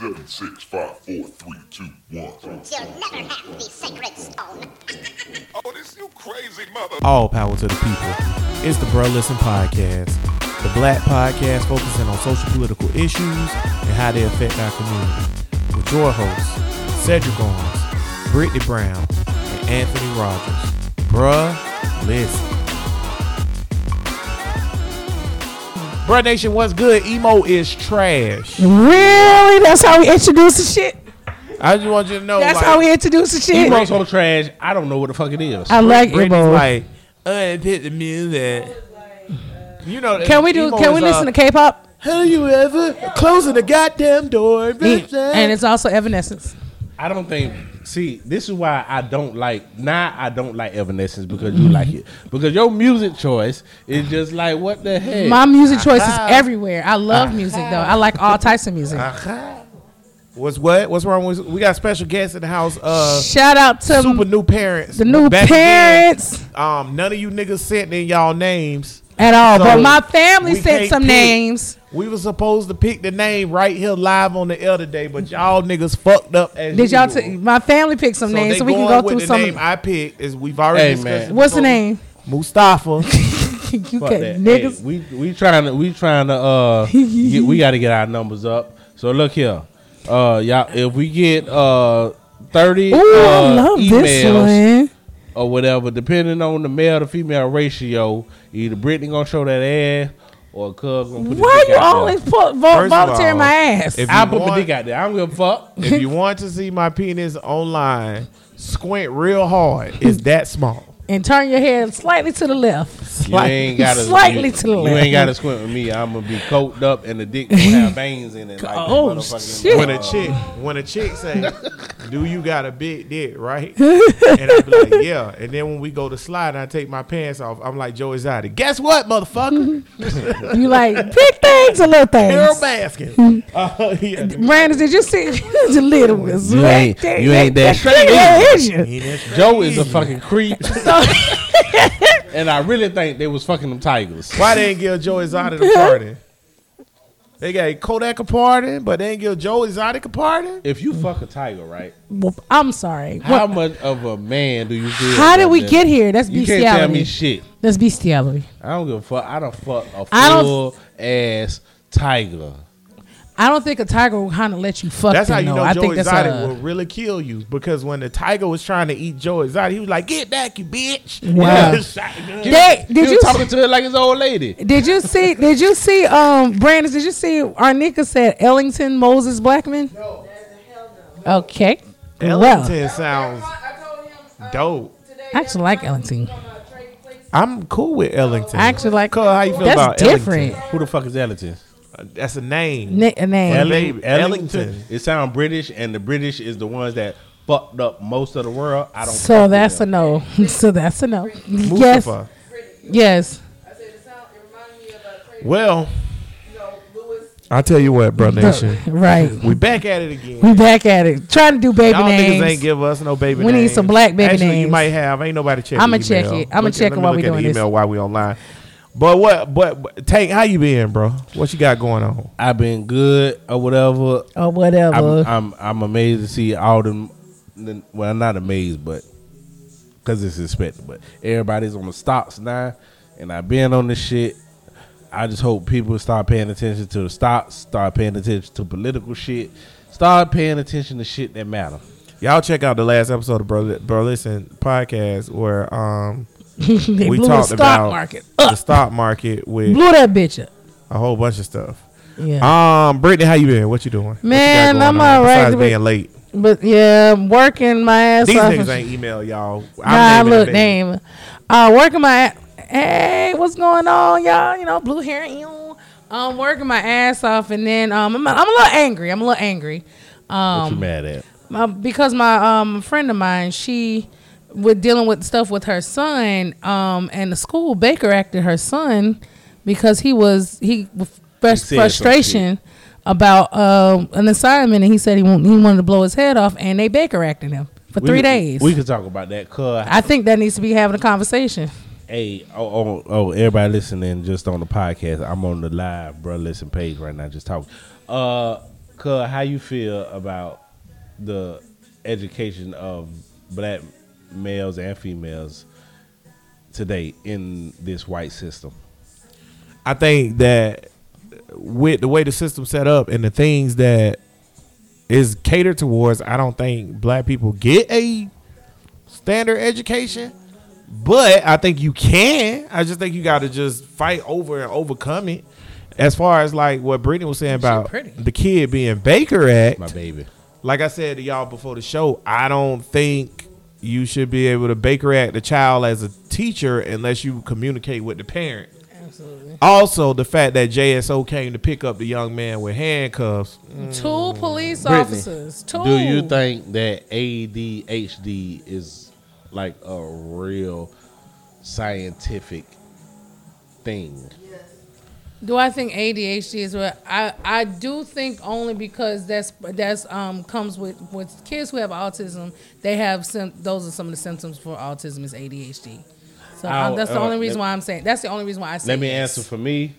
Seven, six, five, four, three, two, one. You'll never have the sacred stone. Oh, this you crazy mother. All power to the people. It's the Bruh Listen Podcast, the black podcast focusing on social political issues and how they affect our community. With your hosts, Cedric Owens, Brittany Brown, and Anthony Rogers. Bruh Listen. Bruh Nation, what's good? Emo is trash. Really? That's how we introduce the shit? I just want you to know. That's like, how we introduce the shit? Emo so trash. I don't know what the fuck it is. I like Brittany's emo. like, unhit the music. You know, Can we do? Can we listen uh, to K-pop? Have you ever closing the goddamn door? And it's also Evanescence. I don't think. See, this is why I don't like. Now I don't like Evanescence because you like it. Because your music choice is just like what the heck. My music choice is everywhere. I love music though. I like all types of music. What's what? What's wrong with? We got special guests in the house. Uh, Shout out to super new parents. the new Back parents again, um, none of you niggas sent in y'all names. At all, So, but my family we sent some pick. names. We were supposed to pick the name right here live on the air today, but y'all niggas fucked up. As Did y'all? usual. T- my family picked some so names, so we can go with through the some. name I picked. Is we've already Hey, discussed. man. What's the name? Mustafa. you Fuck can niggas. Hey, we we trying to we trying to uh get, we got to get our numbers up. So look here, uh y'all if we get uh thirty Ooh, uh, I love this emails one. Or whatever, depending on the male to female ratio, either Brittany gonna show that ass or Cuz gonna put his Why dick you out there. always put vo- First of volunteering my ass? if- I you put my dick out there. I don't give a fuck. if you want to see my penis online, squint real hard. It's that small. And turn your head slightly to the left. You ain't gotta slightly you, to the left. You ain't gotta squint with me. I'm gonna be coked up and the dick gonna have veins in it. Like Oh, shit. When a chick, when a chick say, "Do you got a big dick?" Right? And I be like, "Yeah." And then when we go to slide, and I take my pants off. I'm like Joe Exotic. Guess what, motherfucker? You like big things or little Carole things? Baskin. Uh, yeah. Brandon, did you see the little ones? You ain't- you ain't that straight Yeah, is you? Ain't that Joe is a fucking creep, and I really think they was fucking them tigers. Why they ain't give Joe Exotic a party? They got Kodak a party, but they ain't give Joe Exotic a party. If you fuck a tiger, right? Well, I'm sorry. How What- much of a man do you feel? How did about we that? get here? That's You can't tell me bestiality. shit. That's bestiality. I don't give a fuck. I don't fuck a I don't- full ass tiger. I don't think a tiger will kind of let you fuck That's them, how you though. know I Joe think that's Exotic a, will really kill you because when the tiger was trying to eat Joe Exotic, he was like, "Get back, you bitch!" Wow. Shotgun. They, He did was you talking to her like his old lady. did you see did you see um Brandon did you see Arnica said Ellington Moses Blackman? No. Okay. Well, Ellington sounds dope. I actually like Ellington. I'm cool with Ellington. I actually like. Cuz, how you feel that's about different. Ellington? Who the fuck is Ellington? That's a name. Na- a name. Ellington. Ellington. It sounds British, and the British is the ones that fucked up most of the world. I don't. So that's a no. So that's a no. Yes. Mustafa. Yes. Well, I'll tell you what, bro, nation. Right. We back at it again. We back at it. Trying to do baby Y'all names. niggas ain't give us no baby We need some black baby Actually, you might have. Ain't nobody checking. I'ma check it. I'ma Look at- check it while we at the doing this. email while we online. But what? But, but Tank, how you been, bro? What you got going on? I've been good or whatever. or whatever. I'm, I'm I'm amazed to see all them. the- Well, not amazed, but because it's expected. But everybody's on the stocks now, and I've been on this shit. I just hope people start paying attention to the stocks, start paying attention to political shit, start paying attention to shit that matter. Y'all check out the last episode of Bro, Bruh Listen podcast where um they we blew the talked stock about market the stock market with Blew that bitch up. a whole bunch of stuff. Yeah. Um, Brittany, how you been? What you doing? What you Man, I'm all right. Besides But- being late, but yeah, I'm working my ass these off. niggas and- ain't email y'all. Nah, naming look, name. Uh, working my. Hey, what's going on, y'all? You know, blue hair. You. Um, working my ass off, and then um, I'm, I'm a little angry. I'm a little angry. What Um, you mad at? uh, because my um friend of mine, she with dealing with stuff with her son, um, and the school Baker acted her son because he was he with frustration about uh, an assignment, and he said he want, he wanted to blow his head off, and they Baker acted him for We three days. We could talk about that. Cause I think that needs to be having a conversation. Hey, oh, oh, oh, everybody listening just on the podcast. I'm on the live, bro. Listen page right now, just talk. Uh, Cuz, how you feel about the education of black males and females today in this white system? I think that with the way the system set up and the things that is catered towards, I don't think black people get a standard education. But I think you can. I just think you got to just fight over and overcome it. As far as like what Brittany was saying about pretty. the kid being Baker Act, My baby. like I said to y'all before the show, I don't think you should be able to Baker Act the child as a teacher unless you communicate with the parent. Absolutely. Also, the fact that JSO came to pick up the young man with handcuffs. Two mm. police Brittany, officers. Two. Do you think that ADHD is like a real scientific thing? Do I think ADHD is what I I do think only because that's that's um comes with with kids who have autism. They have sim- those are some of the symptoms for autism is ADHD. So um, that's the uh, only reason let- why I'm saying that's the only reason why I say. Let me yes. answer for me.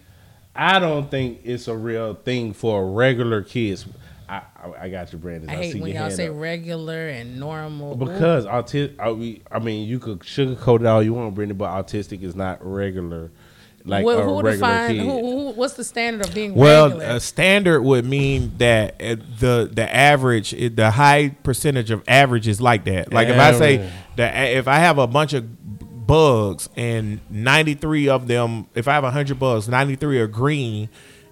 I don't think it's a real thing for regular kids. I I, I got you, Brandon. I hate see when y'all say up. regular and normal. because autistic. I, I mean, you could sugarcoat it all you want, Brandon, but autistic is not regular. Like What- a who regular define kid. who, who? What's the standard of being Well, regular? a standard would mean that uh, the the average, the high percentage of average is like that. Like if I say that if I have a bunch of bugs and 93 of them, if I have 100 bugs, 93 are green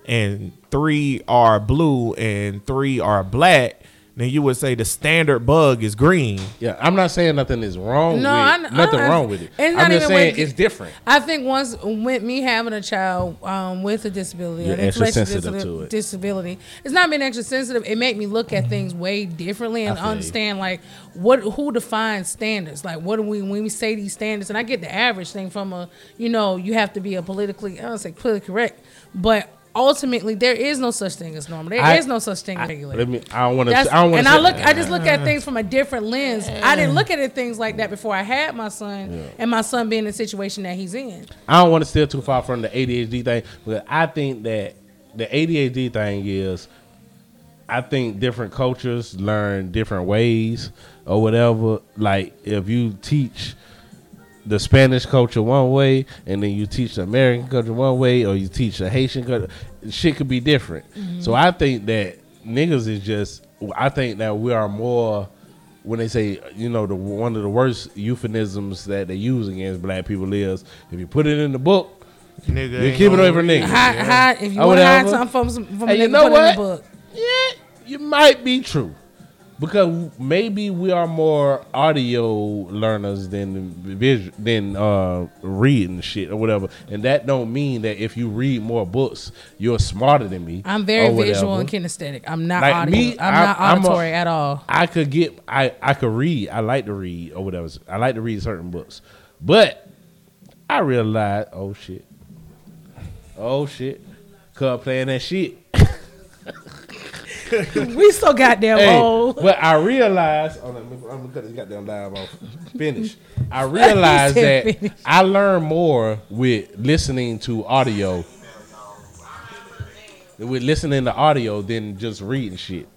and 3 are blue and 3 are black, then you would say the standard bug is green. Yeah, I'm not saying nothing is wrong. No, with, I kn- nothing I- wrong with it. it's I'm not just even saying with- it's different. I think once with me having a child um, with a disability, You're an extra sensitive disability, to it. disability, it's not being extra sensitive. It made me look at things way differently and I feel you. understand like what who defines standards. Like what do we when we say these standards? And I get the average thing from a you know you have to be a politically I don't say politically correct, but ultimately there is no such thing as normal. There is I- no such thing as regular. Let me. I don't want to. I don't want and. I look, I just look at things from a different lens. I didn't look at it things like that before I had my son, and my son being in the situation that he's in. I don't want to steer too far from the ADHD thing, but I think that the ADHD thing is, I think different cultures learn different ways or whatever. Like if you teach the Spanish culture one way, and then you teach the American culture one way, or you teach the Haitian culture, shit could be different. Mm-hmm. So I think that niggas is just. I think that we are more when they say you know the one of the worst euphemisms that they use against black people is if you put it in the book, Nigga, you keep it away from niggas. Hide, hide, if you want to hide something from, from Hey, a you know put it in what? the book. Yeah, you might be true. Because maybe we are more audio learners than vis- than uh, reading shit or whatever, and that don't mean that if you read more books, you're smarter than me. I'm very visual and kinesthetic. I'm not Like audio. me, I'm I- not I'm a- auditory at all. I could get I I could read. I like to read or whatever. I like to read certain books, but I realized, oh shit, oh shit, cuz playing that shit. we so goddamn Hey, old. but I realized, oh, I'm gonna cut this goddamn live off. Finish. I realized that finish. I learn more with listening to audio, with listening to audio than just reading shit.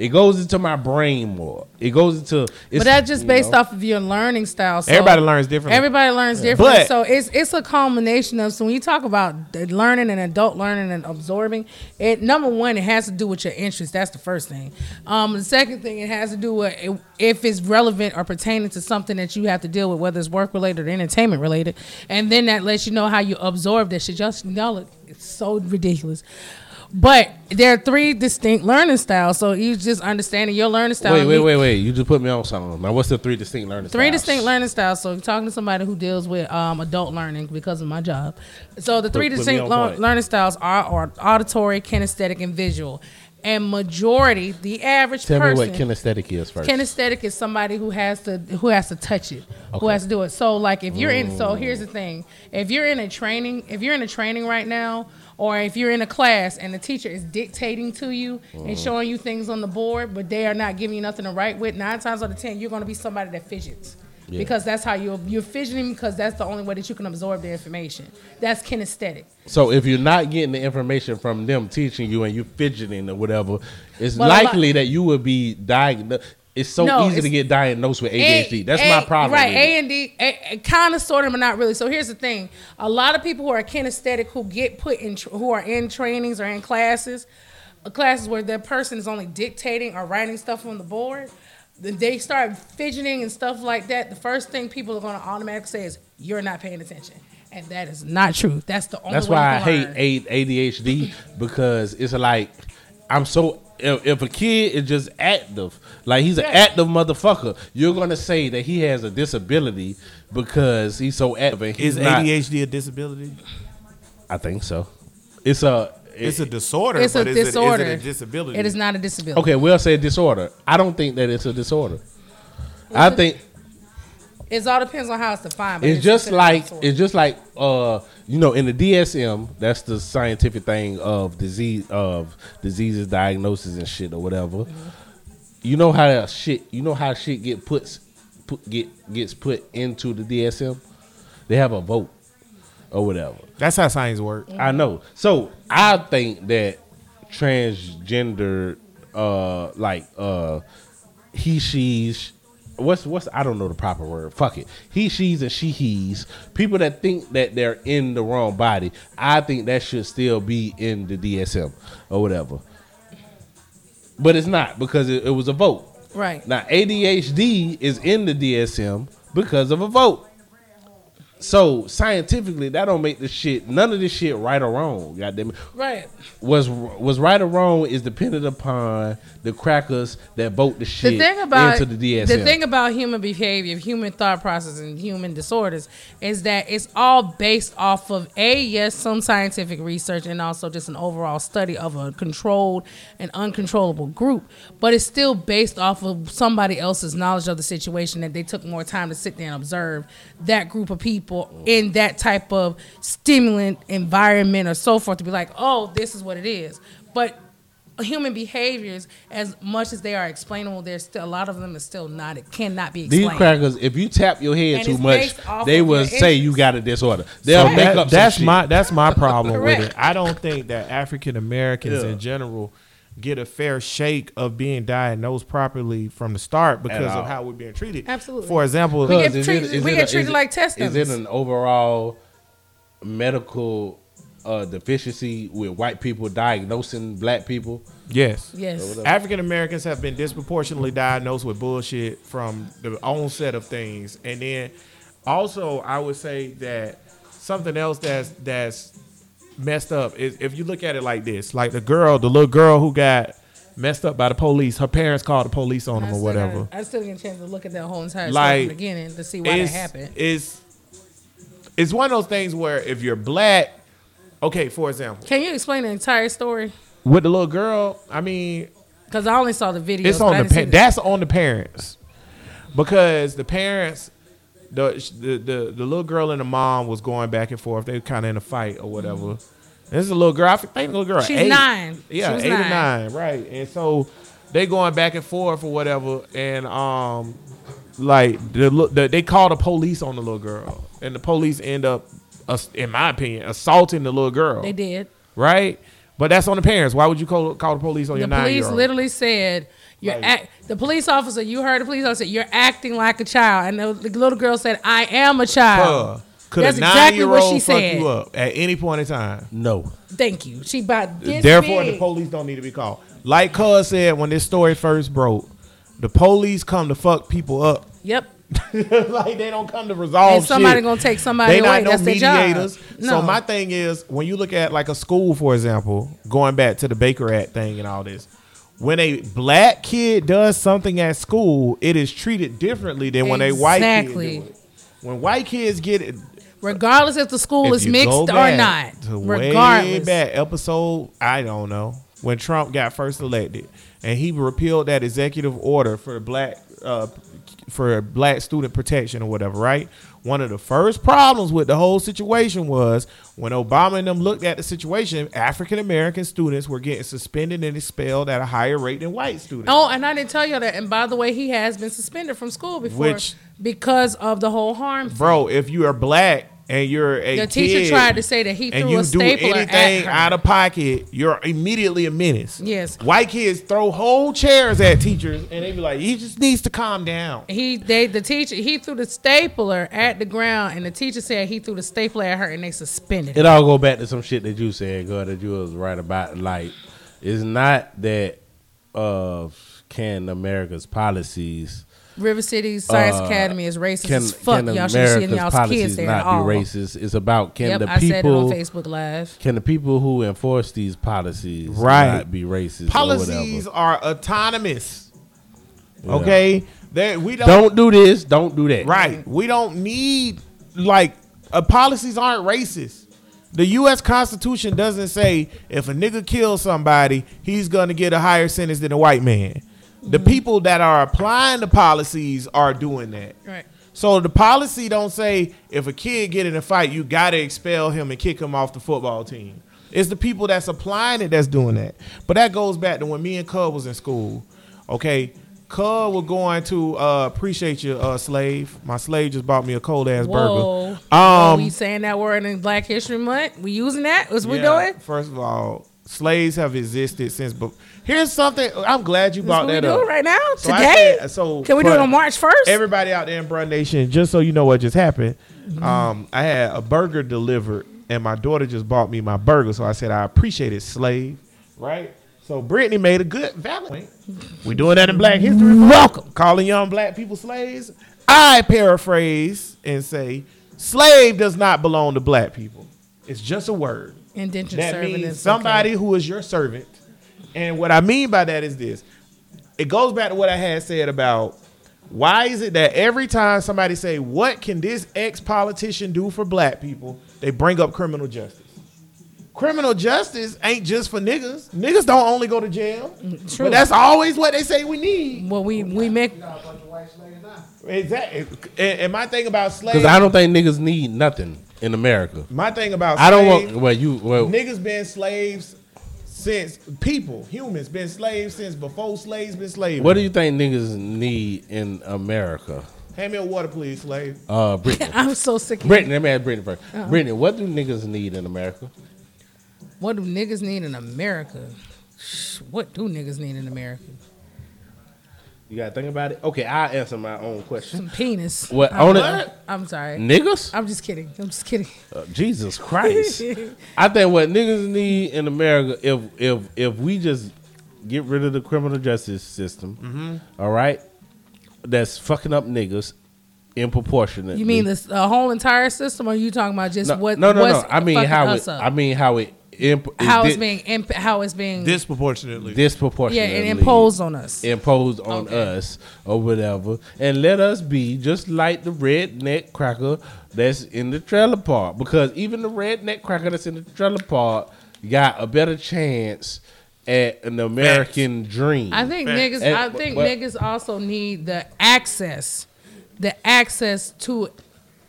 It goes into my brain more. It goes into. It's, But that's just based know. off of your learning style. So Everybody learns differently. Everybody learns differently. But- so it's it's a combination of so when you talk about learning and adult learning and absorbing, it number one it has to do with your interests. That's the first thing. Um, the second thing it has to do with it- if it's relevant or pertaining to something that you have to deal with, whether it's work related or entertainment related, and then that lets you know how you absorb that shit. Just y'all, look, it's so ridiculous. But there are three distinct learning styles, so you just understanding your learning style. Wait, wait, wait, wait! You just put me on something. Now, what's the three distinct learning? Three styles? distinct learning styles. So, talking to somebody who deals with um, adult learning because of my job. So, the three put distinct lear- learning styles are, are auditory, kinesthetic, and visual. And majority, the average Tell me what kinesthetic is first. kinesthetic is somebody who has to who has to touch it, who has to do it. So, like if you're in, so here's the thing: if you're in a training, if you're in a training right now, or if you're in a class and the teacher is dictating to you and mm. showing you things on the board, but they are not giving you nothing to write with, nine times out of ten, you're going to be somebody that fidgets. because that's how you're you're fidgeting because that's the only way that you can absorb the information. That's kinesthetic. So if you're not getting the information from them teaching you and you're fidgeting or whatever, it's a lot- likely that you would be diagnosed. It's so No, easy to get diagnosed with ADHD. A- That's A- my problem. Right, A and D, kind of, sort of, but not really. So here's the thing: a lot of people who are kinesthetic, who get put in, who are in trainings or in classes, uh, classes where the person is only dictating or writing stuff on the board, then they start fidgeting and stuff like that. The first thing people are going to automatically say is, "You're not paying attention," and that is not true. That's the only. That's why I can hate learn. ADHD because it's like I'm so. If, if a kid is just active, like he's an Yeah. active motherfucker, you're gonna say that he has a disability because he's so active. And he's Is not, ADHD a disability? I think so. It's a. It's a disorder. It's a but is it- disorder. is it a disability? It is not a disability. okay. We'll say disorder. I don't think that it's a disorder. I think It all depends on how it's defined. but it's just like it's just like uh you know in the DSM that's the scientific thing of disease of diseases diagnosis and shit or whatever. Mm-hmm. You know how that shit you know how shit get puts put get gets put into the DSM. They have a vote or whatever. That's how science work. I know. So I think that transgender, uh, like uh, he, she's, what's what's I don't know the proper word. Fuck it. He, she's, and she, he's. People that think that they're in the wrong body. I think that should still be in the DSM or whatever. But it's not because it, it was a vote. right. Now ADHD is in the DSM because of a vote. So scientifically, that don't make the shit none of this shit right or wrong. Goddamn it. Right. Was was right or wrong is dependent upon the crackers that vote the shit the thing about into the DSM. the thing about human behavior, human thought process, and human disorders is that it's all based off of a yes, some scientific research, and also just an overall study of a controlled and uncontrollable group. But it's still based off of somebody else's knowledge of the situation that they took more time to sit there and observe that group of people in that type of stimulant environment or so forth to be like, oh, this is what it is. But human behaviors, as much as they are explainable, there's still a lot of them is still not. It cannot be these explained. crackers, if you tap your head And too much, they will your say you got a disorder. They'll So make that- up some that's shit. my that's my problem with it. I don't think that African Americans Yeah. in general get a fair shake of being diagnosed properly from the start because of how we're being treated. Absolutely. For example, We get Because is it- treated- we get a- treated is like test Is it an overall medical uh, deficiency with white people diagnosing black people? yes, Yes. African Americans have been disproportionately diagnosed with bullshit from the onset of things, and then also I would say that something else that's that's messed up is if you look at it like this, like the girl, the little girl who got messed up by the police, her parents called the police on them or whatever. gotta- I still get a chance to look at that whole entire story Like, the beginning to see why it's, happened. It's it's one of those things where if you're black, okay, for example, Can you explain the entire story? with the little girl, I mean, Because I only saw the video. it's on the pa- that's on the parents because the parents the, the the the little girl and the mom was going back and forth. They were kind of in a fight or whatever. This is a little girl i think the little girl She's eight. nine. yeah eight or nine. nine right. And so they going back and forth or whatever and um like the, the they call the police on the little girl. And the police end up in my opinion assaulting the little girl. They did. right? But that's on the parents. Why would you call call the police on The your nine year police literally said, "You're Like- act, the police officer. You heard the police officer. You're acting like a child." And the, the little girl said, "I am a child." Could That's a exactly nine year what old she fuck said. you up at any point in time? No. Thank you. She about this Therefore, big. the police don't need to be called. Like Cuz said when this story first broke, the police come to fuck people up. Yep. like they don't come to resolve And somebody shit. gonna take somebody they away. not no That's their job. mediators. No. So my thing is, when you look at like a school, for example, going back to the Baker Act thing and all this, when a black kid does something at school, it is treated differently than when a white kid Exactly. When white kids get it, Regardless if the school if is mixed or not. to Way back episode, I don't know when Trump got first elected, and he repealed that executive order for black uh, for black student protection or whatever, right? One of the first problems with the whole situation was when Obama and them looked at the situation, African American students were getting suspended and expelled at a higher rate than white students. Oh, and I didn't tell you that. And by the way, he has been suspended from school before Which- because of the whole harm. thing. Bro, if you are black and you're a the teacher kid tried to say that he and threw you a do stapler anything at her. out of pocket, you're immediately a menace. Yes. White kids throw whole chairs at teachers and they be like, he just needs to calm down. He they the teacher he threw the stapler at the ground and the teacher said he threw the stapler at her and they suspended him. It all go back to some shit that you said, God, that you was right about. Like, it's not that uh can America's policies River City Science uh, Academy is racist can, as fuck. Y'all should see America's y'all's policies kids there not at all. be racist? It's about can yep, the I said it on people Facebook Live. can the people who enforce these policies Right. not be racist Policies or are autonomous. Yeah. Okay? They, we whatever? Don't do this. Don't do that. Right. We don't need like uh, policies aren't racist. The U.S. Constitution doesn't say if a nigga kills somebody, he's gonna get a higher sentence than a white man. The people that are applying the policies are doing that. Right. So the policy don't say if a kid get in a fight, you gotta expel him and kick him off the football team. It's the people that's applying it that's doing that. But that goes back to when me and Cub was in school. Okay, Cub was going to uh, appreciate you, uh, slave. My slave just bought me a cold ass burger. Are Um, we saying that word in Black History Month? We using that? What's we yeah, doing? First of all, slaves have existed since. But here's something. I'm glad you brought what we that up. right now? So Today? said- so Can we do it on March 1st? Everybody out there in Bruh Nation, just so you know what just happened, Mm-hmm. um, I had a burger delivered, and my daughter just bought me my burger. So I said, I appreciate it, slave. Right? So Brittany made a good valid point. We doing that in Black History. Welcome. Calling young black people slaves. I paraphrase and say, slave does not belong to black people. It's just a word. Indentured That servant means is somebody okay. who is your servant. And what I mean by that is this. It goes back to what I had said about why is it that every time somebody say, "What can this ex-politician do for black people?" they bring up criminal justice. Criminal justice ain't just for niggas. Niggas don't only go to jail. Mm, true. But that's always what they say we need. Well, we we make Exactly. And, and my thing about slaves, Because I don't think niggas need nothing in America. my thing about I don't slaves- want. Well, you. Well, Niggas been slaves since people, humans been slaves since before slaves been slaves. what do you think niggas need in America? Hand me a water, please, slave. Uh, Brittany. I'm so sick of Brittany, let me ask Brittany 1st Uh-huh. Brittany, what do niggas need in America? What do niggas need in America? Shh, What do niggas need in America? You gotta think about it. Okay, I'll answer my own question. Some penis. What I'm, on it? I'm sorry. Niggas? I'm just kidding. I'm just kidding. Uh, Jesus Christ! I think what niggas need in America, if if if we just get rid of the criminal justice system, Mm-hmm. all right, that's fucking up niggas in proportionate. You mean this uh, whole entire system, or you talking about just No, what? no, no, no. I mean how us it. up? I mean how it. Imp- how it's di- being imp- how it's being Disproportionately. yeah disproportionately and imposed on us. imposed on Okay. us or whatever, and let us be just like the redneck cracker that's in the trailer park. Because even the redneck cracker that's in the trailer park got a better chance at an American dream. I think Facts. niggas. And- I think but- niggas also need the access, the access to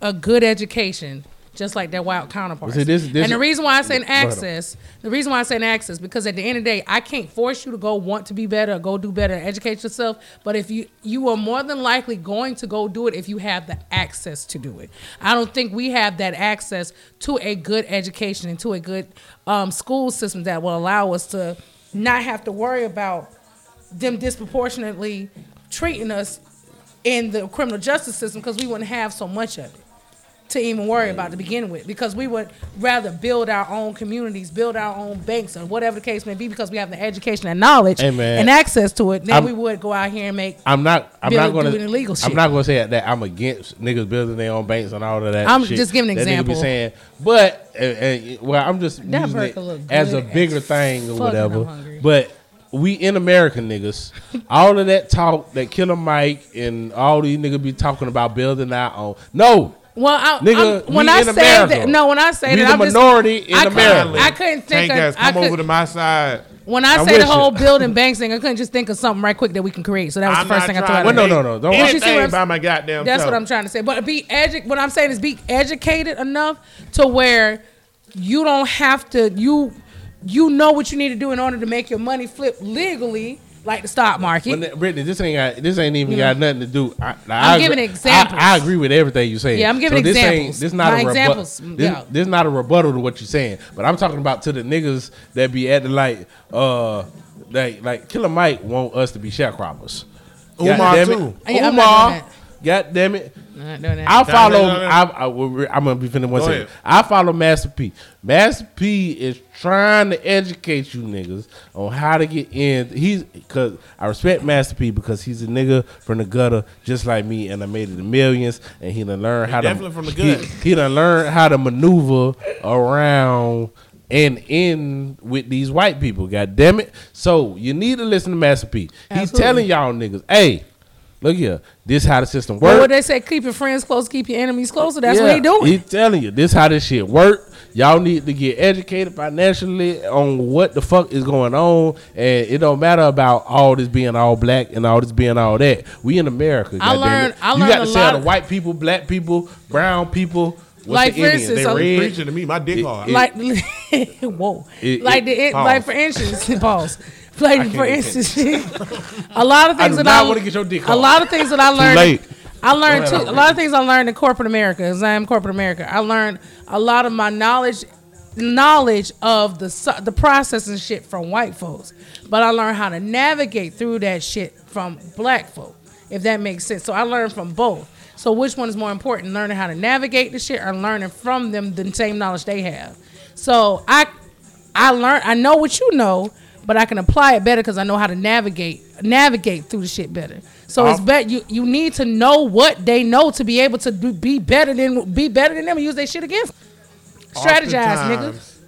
a good education, just like their white counterparts. See, this- this- and the reason why I say an access, the reason why I say an access, because at the end of the day, I can't force you to go want to be better, go do better, educate yourself. But if you you are more than likely going to go do it if you have the access to do it. I don't think we have that access to a good education and to a good um, school system that will allow us to not have to worry about them disproportionately treating us in the criminal justice system because we wouldn't have so much of it to even worry about to begin with because we would rather build our own communities, build our own banks, or whatever the case may be because we have the education and knowledge Hey, and access to it. Then I'm- we would go out here and make. I'm not. I'm Build- not going doing illegal to. shit. I'm not going to say that I'm against niggas building their own banks and all of that. I'm shit just giving an that nigga example. Be saying, but well, I'm just That using it as a bigger thing or whatever. But we in America niggas, all of that talk that Killer Mike and all these niggas be talking about building our own. No, Well, I, Nigga, I'm- when we I in say America. that, no, when I say We that, the I'm just- minority in I America. I couldn't think Tank of. ass, I come over could- to my side. when I, I'm say with the you. whole building banks thing, I couldn't just think of something right quick that we can create. So that was I'm the first thing I thought. of. Well, no, no, no, don't- You see what I'm- by my goddamn That's self. what I'm trying to say. But be edu- what I'm saying is be educated enough to where you don't have to you you know what you need to do in order to make your money flip legally, like the stock market. When Brittany, this ain't got this ain't even got nothing to do. I, I'm giving agree- examples. I, I agree with everything you saying. Yeah, I'm giving this examples. Ain't, this not My a rebu- examples, This, yeah. this not a rebuttal to what you're saying. But I'm talking about to the niggas that be at the like, uh, like like Killer Mike want us to be sharecroppers. Umar God too. Yeah, I'm not doing Umar, God damn it. Not doing that. I follow. I, I, I'm gonna be finna one Go second. ahead. I follow Master P. Master P is trying to educate you niggas on how to get in. He's because I respect Master P because he's a nigga from the gutter just like me, and I made it to millions. And he done learned how definitely to from the he- He, done learned how to maneuver around. And in with these white people, god damn it! So you need to listen to Master P. He's Absolutely. telling y'all niggas, "Hey, look here, this how the system Well, works." what they say, keep your friends close, keep your enemies closer. That's what Yeah, he doing. He telling you this how this shit work. Y'all need to get educated financially on what the fuck is going on, and it don't matter about all this being all black and all this being all that. We in America. I goddammit. learned- I you learned got a to lot tell the of- white people, black people, brown people. What's Like, the for Indians? instance, They so- red. Preaching to me, my dick hard. it- like whoa It- like it- the it, pause. like for instance pause like for instance. a lot of things do that I wanna get your dick a lot of things that I learned late. I learned too, a lot of things I learned in corporate America because I am corporate America. I learned a lot of my knowledge knowledge of the the process and shit from white folks but I learned how to navigate through that shit from black folk if that makes sense. So I learned from both. So which one is more important learning how to navigate the shit or learning from them the same knowledge they have? So I I learned I know what you know but I can apply it better because I know how to navigate navigate through the shit better so it's Off- bet you you need to know what they know to be able to do, be better than be better than them and use their shit against strategize nigga Oftentimes,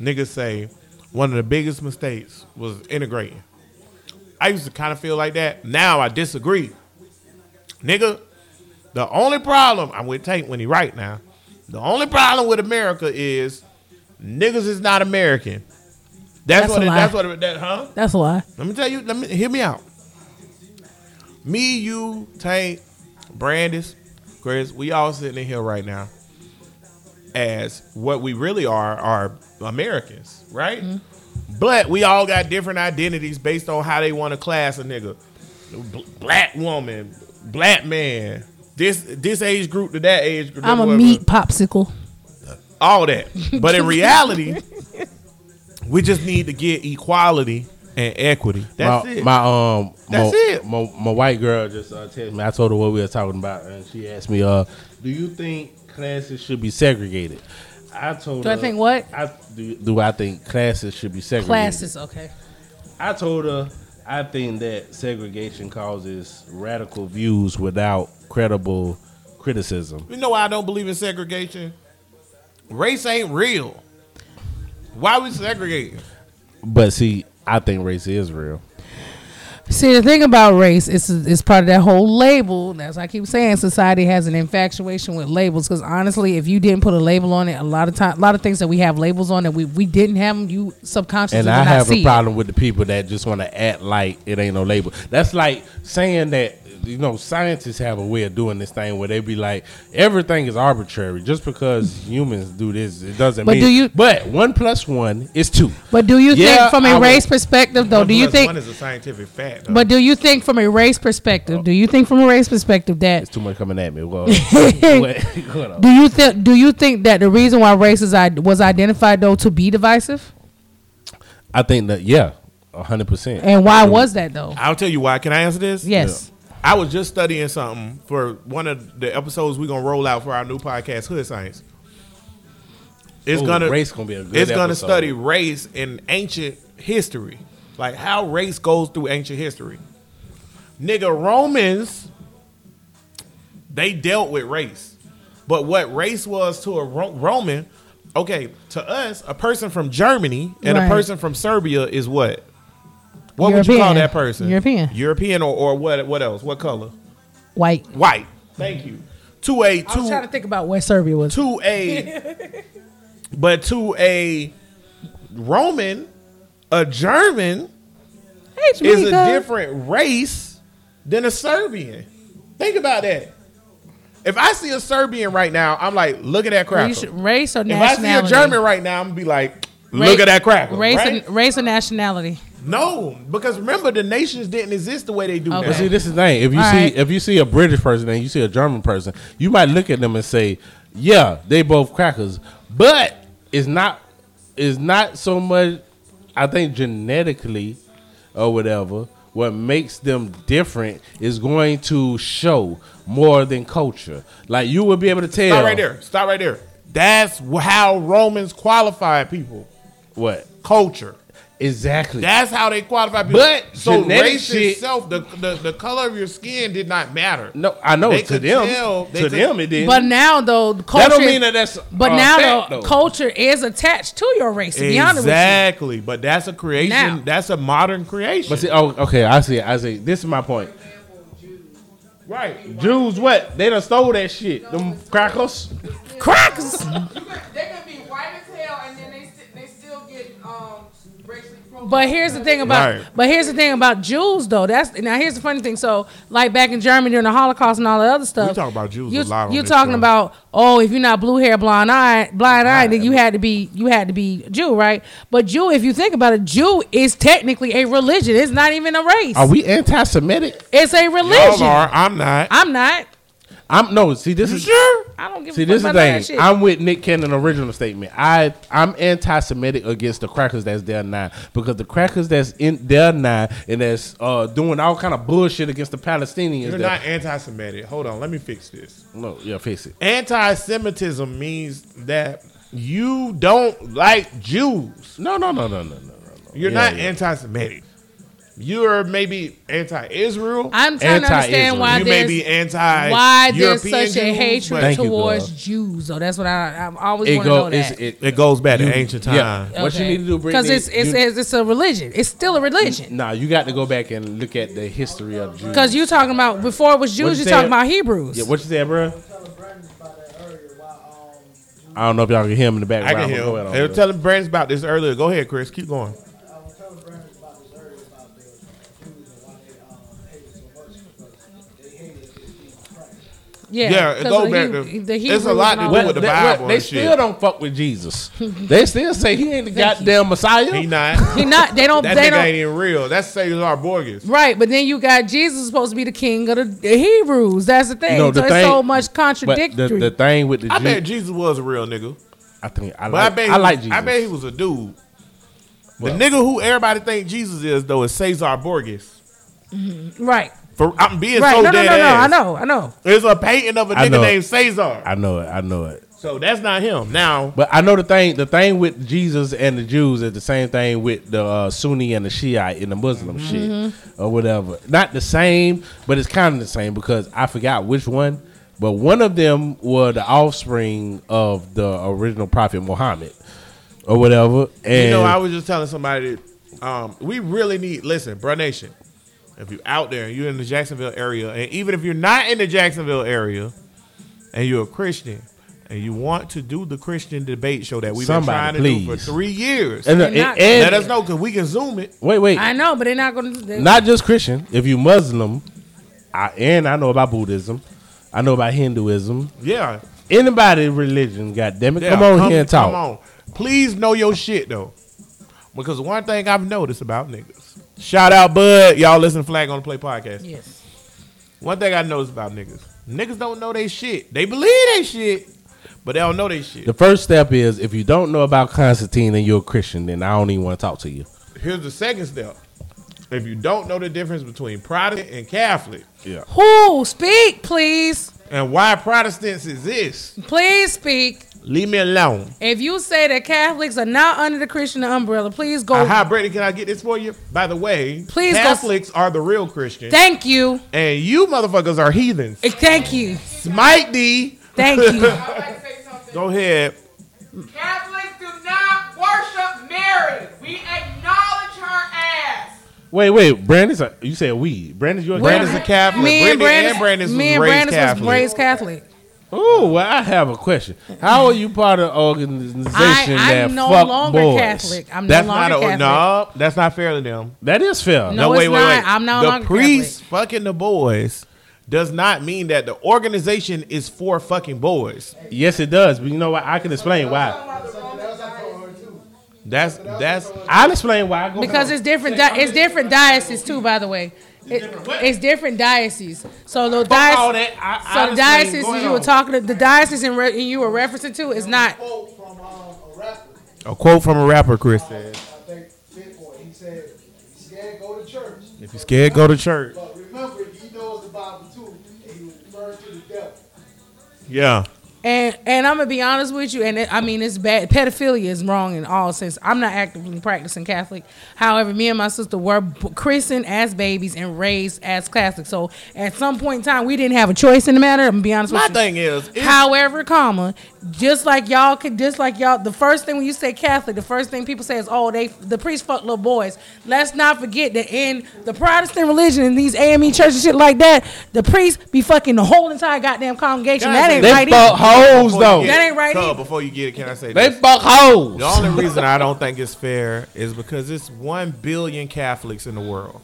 Niggas say one of the biggest mistakes was integrating. I used to kind of feel like that. Now I disagree. Nigga, the only problem I'm with Tank when he right now. The only problem with America is niggas is not American. That's, That's what it, that's what it, that huh? that's a lie Let me tell you, let me hear me out. Me, you, Tank, Brandis, Chris, we all sitting in here right now as what we really are are Americans, right? Mm-hmm. But we all got different identities based on how they want to class a nigga. Black woman, black man, this this age group to that age group. I'm a meat popsicle all that. But in reality, we just need to get equality and equity. That's my, it. My um, That's my, it. My, my white girl just uh, texted me. I told her what we were talking about, and she asked me, "Uh, do you think classes should be segregated?" I told Do her. Do I think what? I do, do I think classes should be segregated? classes okay I told her I think that segregation causes radical views without credible criticism. you know why I don't believe in segregation? Race ain't real. Why we segregating? But see, I think race is real. See, the thing about race is it's part of that whole label. As I keep saying, society has an infatuation with labels. Because honestly, if you didn't put a label on it, a lot of time, a lot of things that we have labels on that we, we didn't have them, you subconsciously And I not have see a it. problem with the people that just want to act like it ain't no label. That's like saying that you know scientists have a way of doing this thing where they be like everything is arbitrary. Just because humans do this, it doesn't But mean. do you- But one plus one is two. But do you Yeah, think, from I a would- race perspective, though, One do you think? one is a scientific fact? Though. But do you think, from a race perspective, do you think, from a race perspective, that It's too much coming at me. Well, what- do you think do you think that the reason why race is i- was identified though to be divisive, I think that yeah, hundred percent. and why was that though? I'll tell you why. Can I answer this? Yes. I was just studying something for one of the episodes we're gonna roll out for our new podcast, Hood Science. It's Ooh, gonna race gonna be a good It's gonna episode. study race in ancient history, like how race goes through ancient history. Nigga, Romans, they dealt with race, but what race was to a Ro- Roman, okay, to us, a person from Germany and Right. a person from Serbia is what? What would you call that person? European. European or, or what? What else? What color? White. White. Thank you. To a I was trying to think about what Serbia was. to a but to a Roman, a German H is a different race than a Serbian. Think about that. If I see a Serbian right now, I'm like, look at that cracker. Race, race or If I see a? German right now, I'm gonna be like, Ra- look at that cracker. Race, right? and, race or nationality? No, because remember the nations didn't exist the way they do Okay. now. But see, this is the thing. If you All see right. if you see a British person and you see a German person, you might look at them and say, "Yeah, they both crackers," but it's not. It's not so much. I think genetically or whatever. What makes them different is going to show more than culture. Like you will be able to tell. Stop right there. Stop right there. That's how Romans qualified people. What Culture. Exactly? That's how they qualify people. But so race shit- itself, the, the the color of your skin did not matter. no, I know They to could them. tell- they to could- them, it did. But now though, the culture. that don't mean that that's. But uh, now fact, though, though. culture is attached to your race. To be honest with. Exactly, but that's a creation. Now. That's a modern creation. But see, oh, okay, I see. I see. This is my point. right. Jews, what? They done stole that shit. Them crackers. Crackers. They can be white as hell and then they st- they still get um racially profiled. But here's the thing about Right. but here's the thing about Jews though. That's now here's the funny thing. So like back in Germany during the Holocaust and all the other stuff. We talk about Jews you, a lot. You're talking show. about oh if you're not blue hair blind eye blind eye then you had to be you had to be Jew right? But Jew if you think about it, Jew is technically a religion. It's not even a race. Are we anti-Semitic? It's a Y'all religion. are. I'm not. I'm not. I'm no. See, this is sure. I don't give see. a This is the thing. I'm with Nick Cannon original statement. I I'm anti-Semitic against the crackers that's there now because the crackers that's in there now and that's uh doing all kind of bullshit against the Palestinians. You're that- not anti-Semitic. Hold on. Let me fix this. No, yeah, fix it. Anti-Semitism means that you don't like Jews. No, no, no, no, no, no, no. no. You're Yeah, not yeah. anti-Semitic. You're maybe anti-Israel. I'm trying to understand why you may there's be anti. why there's European such a Jews, hatred but Thank you, towards. Jews. though. that's what I I always It want to know that. It, It goes back you- to ancient yeah. time. What you need to do, because it's it's, you- it's it's a religion. It's still a religion. Nah, you got to go back and look at the history of Jews. Because you're talking about before it was Jews, you you talking about Hebrews. Yeah, what you said, bro? I don't know if y'all can hear him in the I background. can hear. him. They on, were telling Brandon about this earlier. Go ahead, Chris. Keep going. Yeah, Yeah, it 'cause goes back to- the it's a lot to do with the They- Bible They and still shit. don't fuck with Jesus. they still say he ain't the goddamn Messiah. He not. He not. They don't. That they nigga don't. ain't even real. That's Cesar Borgia. Right, but then you got Jesus supposed to be the king of the, the Hebrews. That's the thing. You know, the so it's thing- so much but the, contradictory. the thing with the I Jew- bet Jesus was a real nigga. I think I But like. I bet I like Jesus. I bet he was a dude. Well- the nigga who everybody think Jesus is though is Cesar Borgia. right, For I'm being right. so no, no, dead no, no. ass. I know, I know. There's a painting of a I nigga know. named Cesar. I know it. I know it. so that's not him. Now, But I know the thing. The thing with Jesus and the Jews is the same thing with the uh, Sunni and the Shiite in the Muslim Mm-hmm. shit or whatever. Not the same, but it's kind of the same because I forgot which one. But one of them were the offspring of the original prophet Muhammad or whatever. And you know, I was just telling somebody that um, we really need. Listen, bro, nation. If you're out there and you're in the Jacksonville area, and even if you're not in the Jacksonville area, and you're a Christian. And you want to do the Christian debate show that we've Somebody, been trying to do for three years? and, They're and- and- Let us know because we can zoom it. Wait, wait. I know, but they're not going to. not just Christian. If you Muslim, I, and I know about Buddhism, I know about Hinduism. Yeah, Anybody religion, goddamn it, Yeah, come on here and talk. Come on. Please know your shit though. Because one thing I've noticed about niggas. Shout out Bud. Y'all listen to Flag on the Play podcast. Yes. One thing I noticed about niggas. Niggas don't know they shit. They believe they shit, but they don't know they shit. The first step is if you don't know about Constantine and you're a Christian, then I don't even want to talk to you. Here's the second step. If you don't know the difference between Protestant and Catholic yeah. Who speak, please? and why Protestants exist, Please speak. Leave me alone. If you say that Catholics are not under the Christian umbrella, please go. Uh, hi, Brady, can I get this for you? By the way, Please go- Catholics are the real Christians, Thank you. and you motherfuckers are heathens. Eh, Thank you. Smite thee. Thank you. I'd like to say something. Go ahead. Catholics do not worship Mary. We acknowledge her ass. Wait, wait, Brandon's a, you said we. Brandon's your Brandon's a Catholic. Me and Brittany Brandon, and Brandon's me was and raised Brandon was Catholic. raised Catholic. Oh, well, I have a question. How are you part of an organization I, that I'm no fuck longer boys? Catholic. I'm That's no not a, Catholic. no. That's not fair to them. That is fair. No, wait, it's not. I'm no the longer priest fucking the boys does not mean that the organization is for fucking boys. Yes, it does. But you know what? I can explain why. That's that's I'll explain why. Go Because ahead. it's different. Di- it's different dioceses too. By the way, It- it's different dioceses. So the all diocese. that. I- So I'll the explain. diocese Go you were talking to, the diocese in re- you were referencing to is not. quote from um, a rapper. a quote from a rapper. Chris says, I think Big He said, "If you're scared, go to church." "If you're scared, go to church." But remember, he knows the Bible too, and he was referring to the devil. Yeah, And and I'm gonna be honest with you, and it, I mean it's bad. Pedophilia is wrong in all sense. I'm not actively practicing Catholic. However, me and my sister were christened as babies and raised as Catholic. So at some point in time, we didn't have a choice in the matter. I'm gonna be honest my with you. My thing is, However, comma, just like y'all could, just like y'all, the first thing when you say Catholic, the first thing people say is, "Oh, they the priest fuck little boys." Let's not forget that in the Protestant religion, in these AME churches, and shit like that, the priest be fucking the whole entire goddamn congregation. Can I that ain't right. fuck either. Hoes though. That ain't right Cub, either. Before you get it, can I say They this? fuck hoes. The only reason I don't think it's fair is because it's one billion Catholics in the world.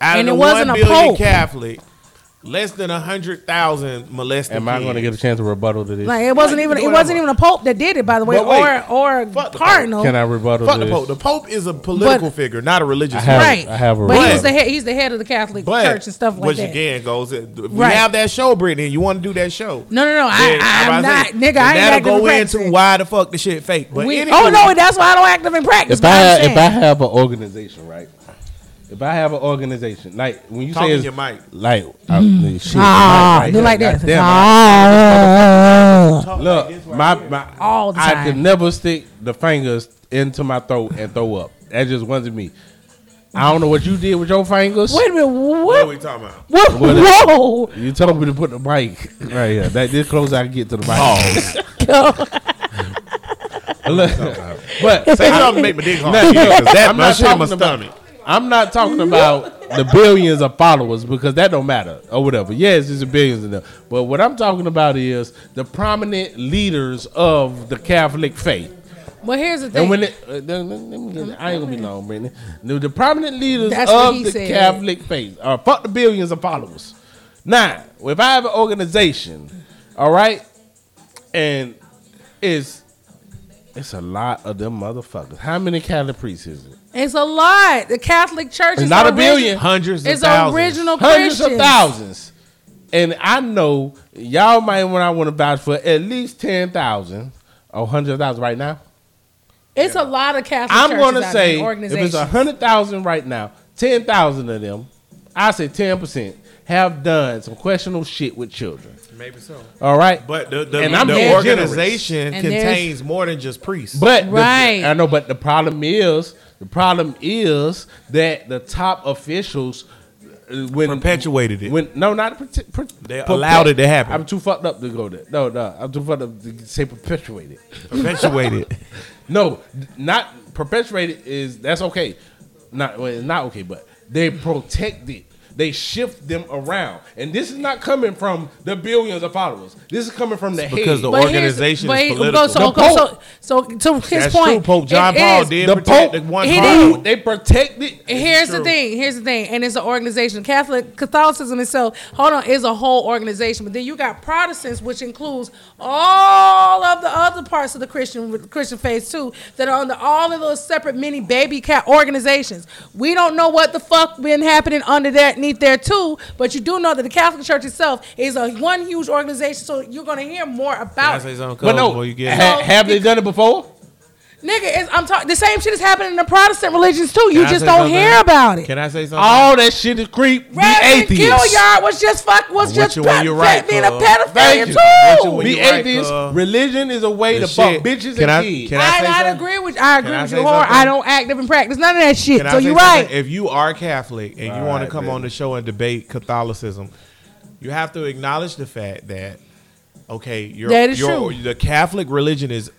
Out And of it the wasn't one a billion pope. Catholic, less than a hundred thousand molested. Am I going to get a chance to rebuttal to this? Like it wasn't Yeah, you even it wasn't even a pope that did it, by the way, wait, or or cardinal. Can I rebuttal Fuck to the? Pope. The Pope is a political But- figure, not a religious. I have- right, I have a but he rebuttal. the head. He's the head of the Catholic but Church and stuff like which that. again goes. If we Right. have that show, Brittany, you want to do that show? No, no, no. then I, I'm about not, say, nigga. I ain't that'll go into practice. why the fuck the shit fake. But We, anywho, oh no, that's why I don't active in practice. if I I'm have, saying. if I have an organization, right? If I have an organization, like when you Talk say it's your mic. like uh, the shit, Ah, right do like this. goddamn, Ah. Talk like Look, right my, my All the I time. could never stick the fingers into my throat and throw up. That just wasn't me. I don't know what you did with your fingers. Wait a minute. What are we talking about? What? What- Whoa! You told me to put the mic right here. That this close I can get to the mic. Look, but Say something to make my dick hard. No, no, 'cause that I'm my not shit in my talking about- stomach. I'm not talking about the billions of followers because that don't matter or whatever. Yes, there's a billions of them. But what I'm talking about is the prominent leaders of the Catholic faith. Well, here's the thing. And when it, uh, let me- I ain't gonna be long, Brittany. The, the prominent leaders That's what of he the said. Catholic faith are fuck the billions of followers. Now, if I have an organization, all right, and it's it's a lot of them motherfuckers. How many Catholic priests is it? it's a lot. The Catholic Church is Not a origi- billion. Hundreds of It's thousands. original hundreds Christians. of thousands. And I know y'all might when I want to vouch for at least ten thousand or hundred thousand right now. It's a lot of Catholic I'm churches gonna say if it's a hundred thousand right now, ten thousand of them, I say ten percent have done some questionable shit with children. Maybe so. All right, But the, the, And I'm the organization. And contains more than just priests. But the- Right. I know, but the problem is, the problem is that the top officials, uh, when Perpetuated it. When no, not per, per, They allowed it to happen. I'm too fucked up to go there. No, no, I'm too fucked up to say perpetuated. Perpetuated. No, not perpetuated is that's okay. Not well, it's not okay, but they protect it. They shift them around, and this is not coming from the billions of followers. This is coming from the because head. the But organization but is he- political. So, The so, so, Pope. so, to his That's point, true. Pope John Paul is- did the protect Pope, the one He did. they protect it. Here's the thing. Here's the thing, and it's an organization. Catholic Catholicism itself, hold on, is a whole organization. But then you got Protestants, which includes all of the other parts of the Christian Christian faith too, that are under all of those separate mini baby cat organizations. We don't know what the fuck been happening under that neath there too, but you do know that the Catholic Church itself is a one huge organization. So you're gonna hear more about. say something But no, before you get ha- have they done it before? Nigga, it's, I'm talking. The same shit is happening in the Protestant religions too. You Can I just say don't something? hear about it. Can I say something? All that shit is creep. Be Reverend atheist. Gilliard was just fuck was With just you when pe- you're right, being a cuz. pedophilia Thank you. With you too. when Be you right, atheist. cuz. Religion is a way The to fuck shit- bitches can and I- kids. can I I, say I something? agree with I agree I with say you hard. something? I don't active in practice. None of that shit. Can I so say you're something? right. If you are Catholic and you All want to come baby. on the show and debate Catholicism, you have to acknowledge the fact that okay, your That is your true. the Catholic religion is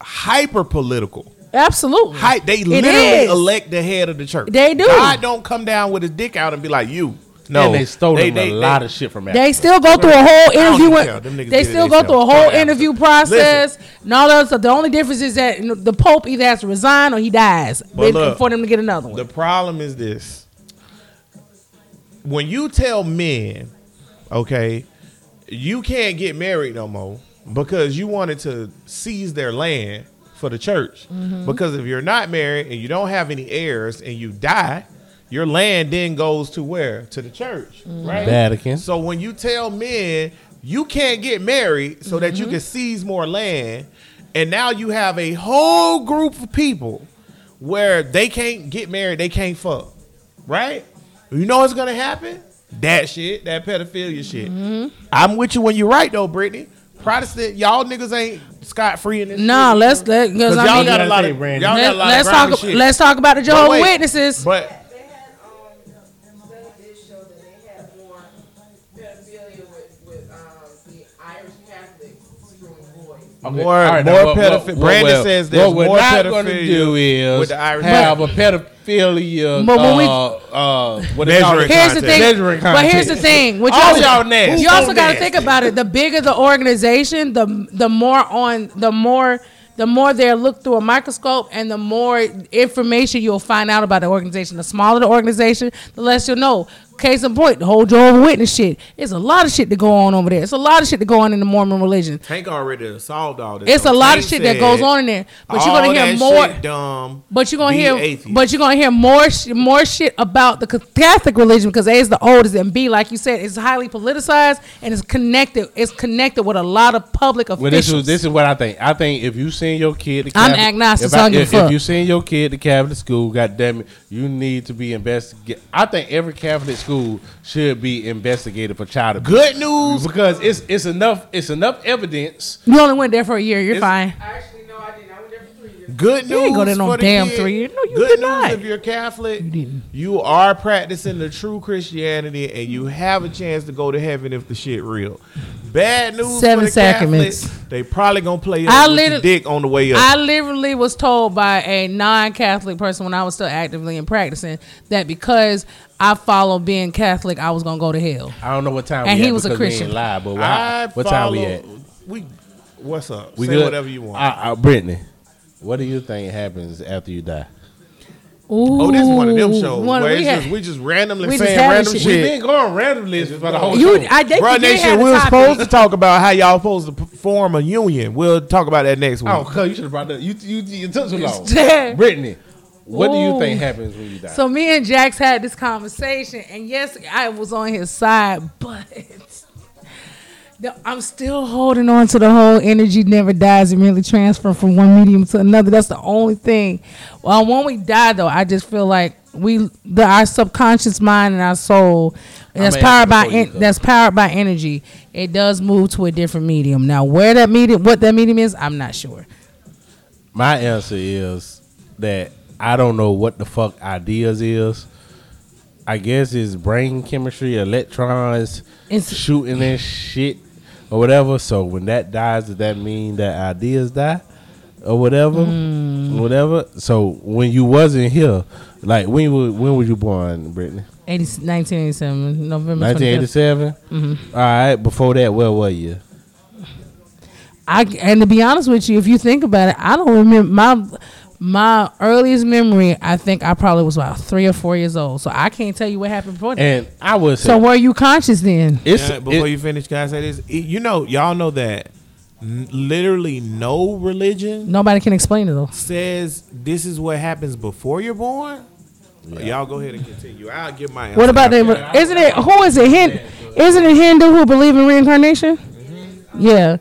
hyper political. Absolutely. Hi, they It literally is. elect the head of the church. They do. God don't come down with his dick out and be like, "You No, and they stole they- them they- a they- lot of shit from Africa. They still go through a whole interview. with- Them They still go through a whole interview process and all that stuff. The only difference is that the Pope either has to resign or he dies But They- look, for them to get another one. The problem is this: when you tell men, okay, you can't get married no more because you wanted to seize their land for the church. Mm-hmm. Because if you're not married and you don't have any heirs and you die, your land then goes to where? To the church, Mm-hmm. right? Vatican. So when you tell men you can't get married so that you Mm-hmm. can seize more land, and now you have a whole group of people where they can't get married, they can't fuck, right? You know what's gonna happen? That shit, that pedophilia shit. Mm-hmm. I'm with you when you're right though, Brittany. Protestant, y'all niggas ain't scot free in this. no, shit. let's let because 'Cause I y'all mean, got a lot of Say, y'all Brandon. got a let, lot us of talk. shit. Let's talk about the But Jehovah wait, Witnesses. But They had, um, study did show that they had more pedophilia with, with, um, the Irish Catholics screwing boys. Okay, More- all right, more now, what- Brandon what- says there's what we're more not gonna pedophilia do is with the Irish have a pedophilia. But when we- uh, uh, what they Measuring? Here's the thing. Measuring But here's the thing. What you All also, y'all nasty. You also got to think about it. The bigger the organization, the the more on the more the more they're looked through a microscope, and the more information you'll find out about the organization. The smaller the organization, the less you'll know. Case in point, the whole Jehovah Witness shit. It's a lot of shit to go on over there. It's a lot of shit to go on in the Mormon religion. Tank already solved all this. It's So a lot Tank of shit that goes on in there. But you're all gonna hear that more. shit dumb. But you're gonna hear, atheist. but you're gonna hear more, sh- more shit about the Catholic religion because A is the oldest and B, like you said, it's highly politicized and it's connected. It's connected with a lot of public officials. Well, this is this is what I think. I think if you send your kid to I'm Catholic, agnostic, If, so I I, don't give a if, if you send your kid to Catholic school, goddamn it, you need to be investigated. I think every Catholic school should be investigated for child abuse. Good news. because it's it's enough it's enough evidence. you only went there for a year. You're It's- fine. Actually, Good news. You ain't go there no damn kid. three years. No, you Good did news not. if you're Catholic. You didn't. You are practicing the true Christianity, and you have a chance to go to heaven if the shit real. Bad news. Seven for the sacraments. Catholics, They probably gonna play I with literally- your dick on the way up. I literally was told by a non-Catholic person when I was still actively in practicing that because I followed being Catholic, I was gonna go to hell. I don't know what time. And we he at was a Christian. ain't live, but I what, what time we at? We. What's up? We Say good? whatever you want. Uh, uh, Brittany, what do you think happens after you die? Ooh, oh, this is one of them shows One- where we it's had- just we just randomly we just saying having random shit. shit. We've been going randomly for the whole you, show. I, they, Bruh, they Nation, we were supposed to talk about how y'all supposed to form a union. We'll talk about that next week. oh, cuz you should have brought that. You you, you took too long. Brittany, what do you think happens when you die? So me and Jax had this conversation, and yes, I was on his side, but the- I'm still holding on to the whole energy never dies and merely transfer from one medium to another. That's the only thing. Well, when we die, though, I just feel like we, the our subconscious mind and our soul, that's powered by ask you before you en- that's powered by energy. It does move to a different medium. Now, where that medium, what that medium is, I'm not sure. My answer is that I don't know what the fuck ideas is. I guess it's brain chemistry, electrons It's- shooting and shit or whatever. So when that dies, does that mean that ideas die or whatever, Mm. whatever? So when you wasn't here, like when were, when were you born, Brittany? 80, 1987, November 1987. Mm-hmm. All right. Before that, where were you? I and to be honest with you, if you think about it, I don't remember my my earliest memory. I think I probably was about three or four years old, so I can't tell you what happened before that. And I was so were you conscious then? it's Yeah, before it- you finish, guys. I say this? Y- You know, y'all know that n- literally no religion Nobody can explain it though. says this is what happens before you're born. Y'all go ahead and continue. I'll give my answer. What about after. them? Isn't it who is it? Hin, isn't it Hindu who believe in reincarnation? Mm-hmm. Yeah.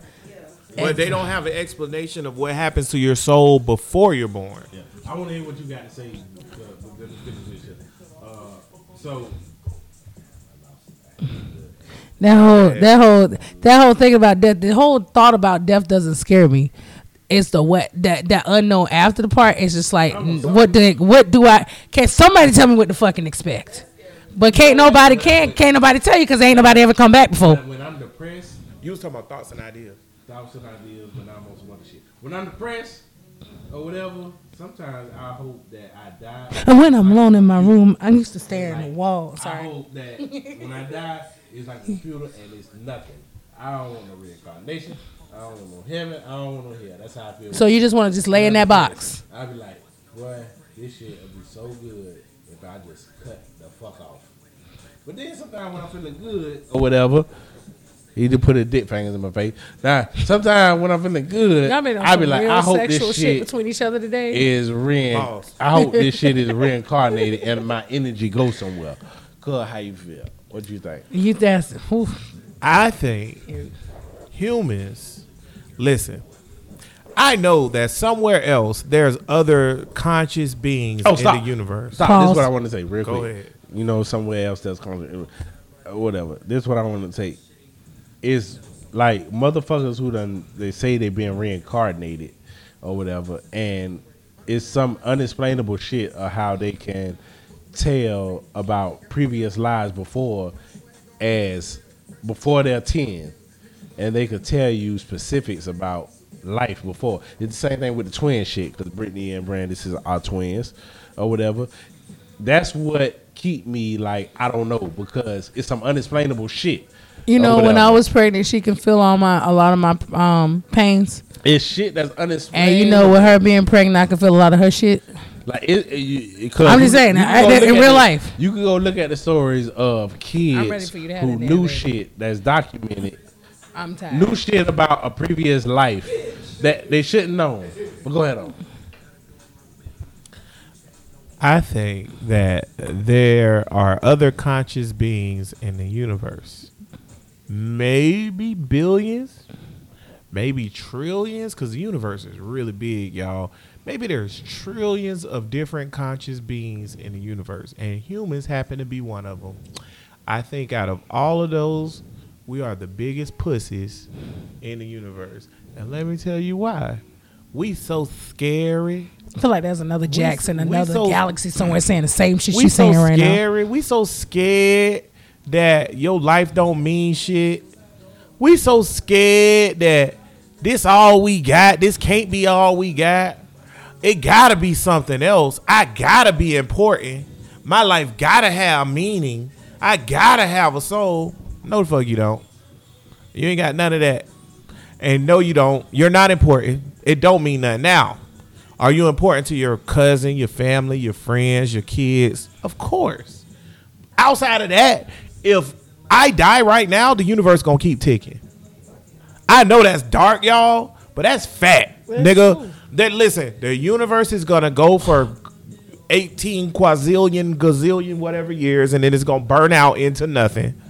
But they don't have an explanation of what happens to your soul before you're born. I want to hear what you got to say. Uh, so That whole that whole that whole thing about death, the whole thought about death doesn't scare me. It's the what that that unknown after the part. It's just like what do what do I? Can somebody tell me what to fucking expect? But can't nobody can't can't nobody tell you because ain't nobody ever come back before. when I'm depressed, You was talking about thoughts and ideas. Thoughts and ideas, when I'm on some other shit. When I'm depressed, or whatever. Sometimes I hope that I die. And when I'm alone in my room, I used to stare at the wall. Sorry. I hope that when I die, it's like a computer and it's nothing. I don't want no reincarnation. I don't want no heaven. I don't want no hell. That's how I feel. So you just want to just lay in that box. I'd be like, boy, this shit would be so good if I just cut the fuck off. But then sometimes when I'm feeling good or whatever, he just put his dick fingers in my face. Now, sometimes when I'm feeling good, Y'all been on I be like, I hope sexual this shit shit between each other today. is rein. Pause. I hope this shit is reincarnated and my energy goes somewhere. Cuz, how you feel? What do you think? You that's oof. I think humans. Listen, I know that somewhere else there's other conscious beings Oh, in stop. the universe. Stop. This is what I want to say real Go quick. ahead. You know, somewhere else that's coming, uh, whatever. This is what I want to say. Is like motherfuckers who done they say they being reincarnated or whatever, and it's some unexplainable shit of how they can tell about previous lives before as before they're 10 and they could tell you specifics about life before. It's the same thing with the twin shit because brittany and brandis is our twins or whatever. That's what keep me like i don't know because it's some unexplainable shit You know, when I was pregnant, she can feel all my a lot of my um pains. it's shit that's unexplainable And you know, with her being pregnant, I can feel a lot of her shit. Like it, it, you, 'cause I'm just saying, you can I- in real the- life. You can go look at the stories of kids ready for you to have who knew baby. shit that's documented, I'm tired. New shit about a previous life that they shouldn't know. But go ahead on. I think that there are other conscious beings in the universe. Maybe billions, maybe trillions, because the universe is really big, y'all. Maybe there's trillions of different conscious beings in the universe, and humans happen to be one of them. I think out of all of those, we are the biggest pussies in the universe. And let me tell you why. We so scary. I feel like there's another Jackson, we another so- galaxy somewhere saying the same shit we she's so saying right now. We so scary. We so scared that your life don't mean shit. We so scared that this all we got. This can't be all we got. It gotta be something else. I gotta be important. My life gotta have meaning. I gotta have a soul. No, the fuck you don't. You ain't got none of that. And no, you don't. You're not important. It don't mean nothing. Now, are you important to your cousin, your family, your friends, your kids? Of course. Outside of that, if I die right now, the universe gonna keep ticking. I know that's dark, y'all, but that's fact, nigga. That listen, the universe is gonna go for 18 quazillion, gazillion, whatever years, and then it's gonna burn out into nothing.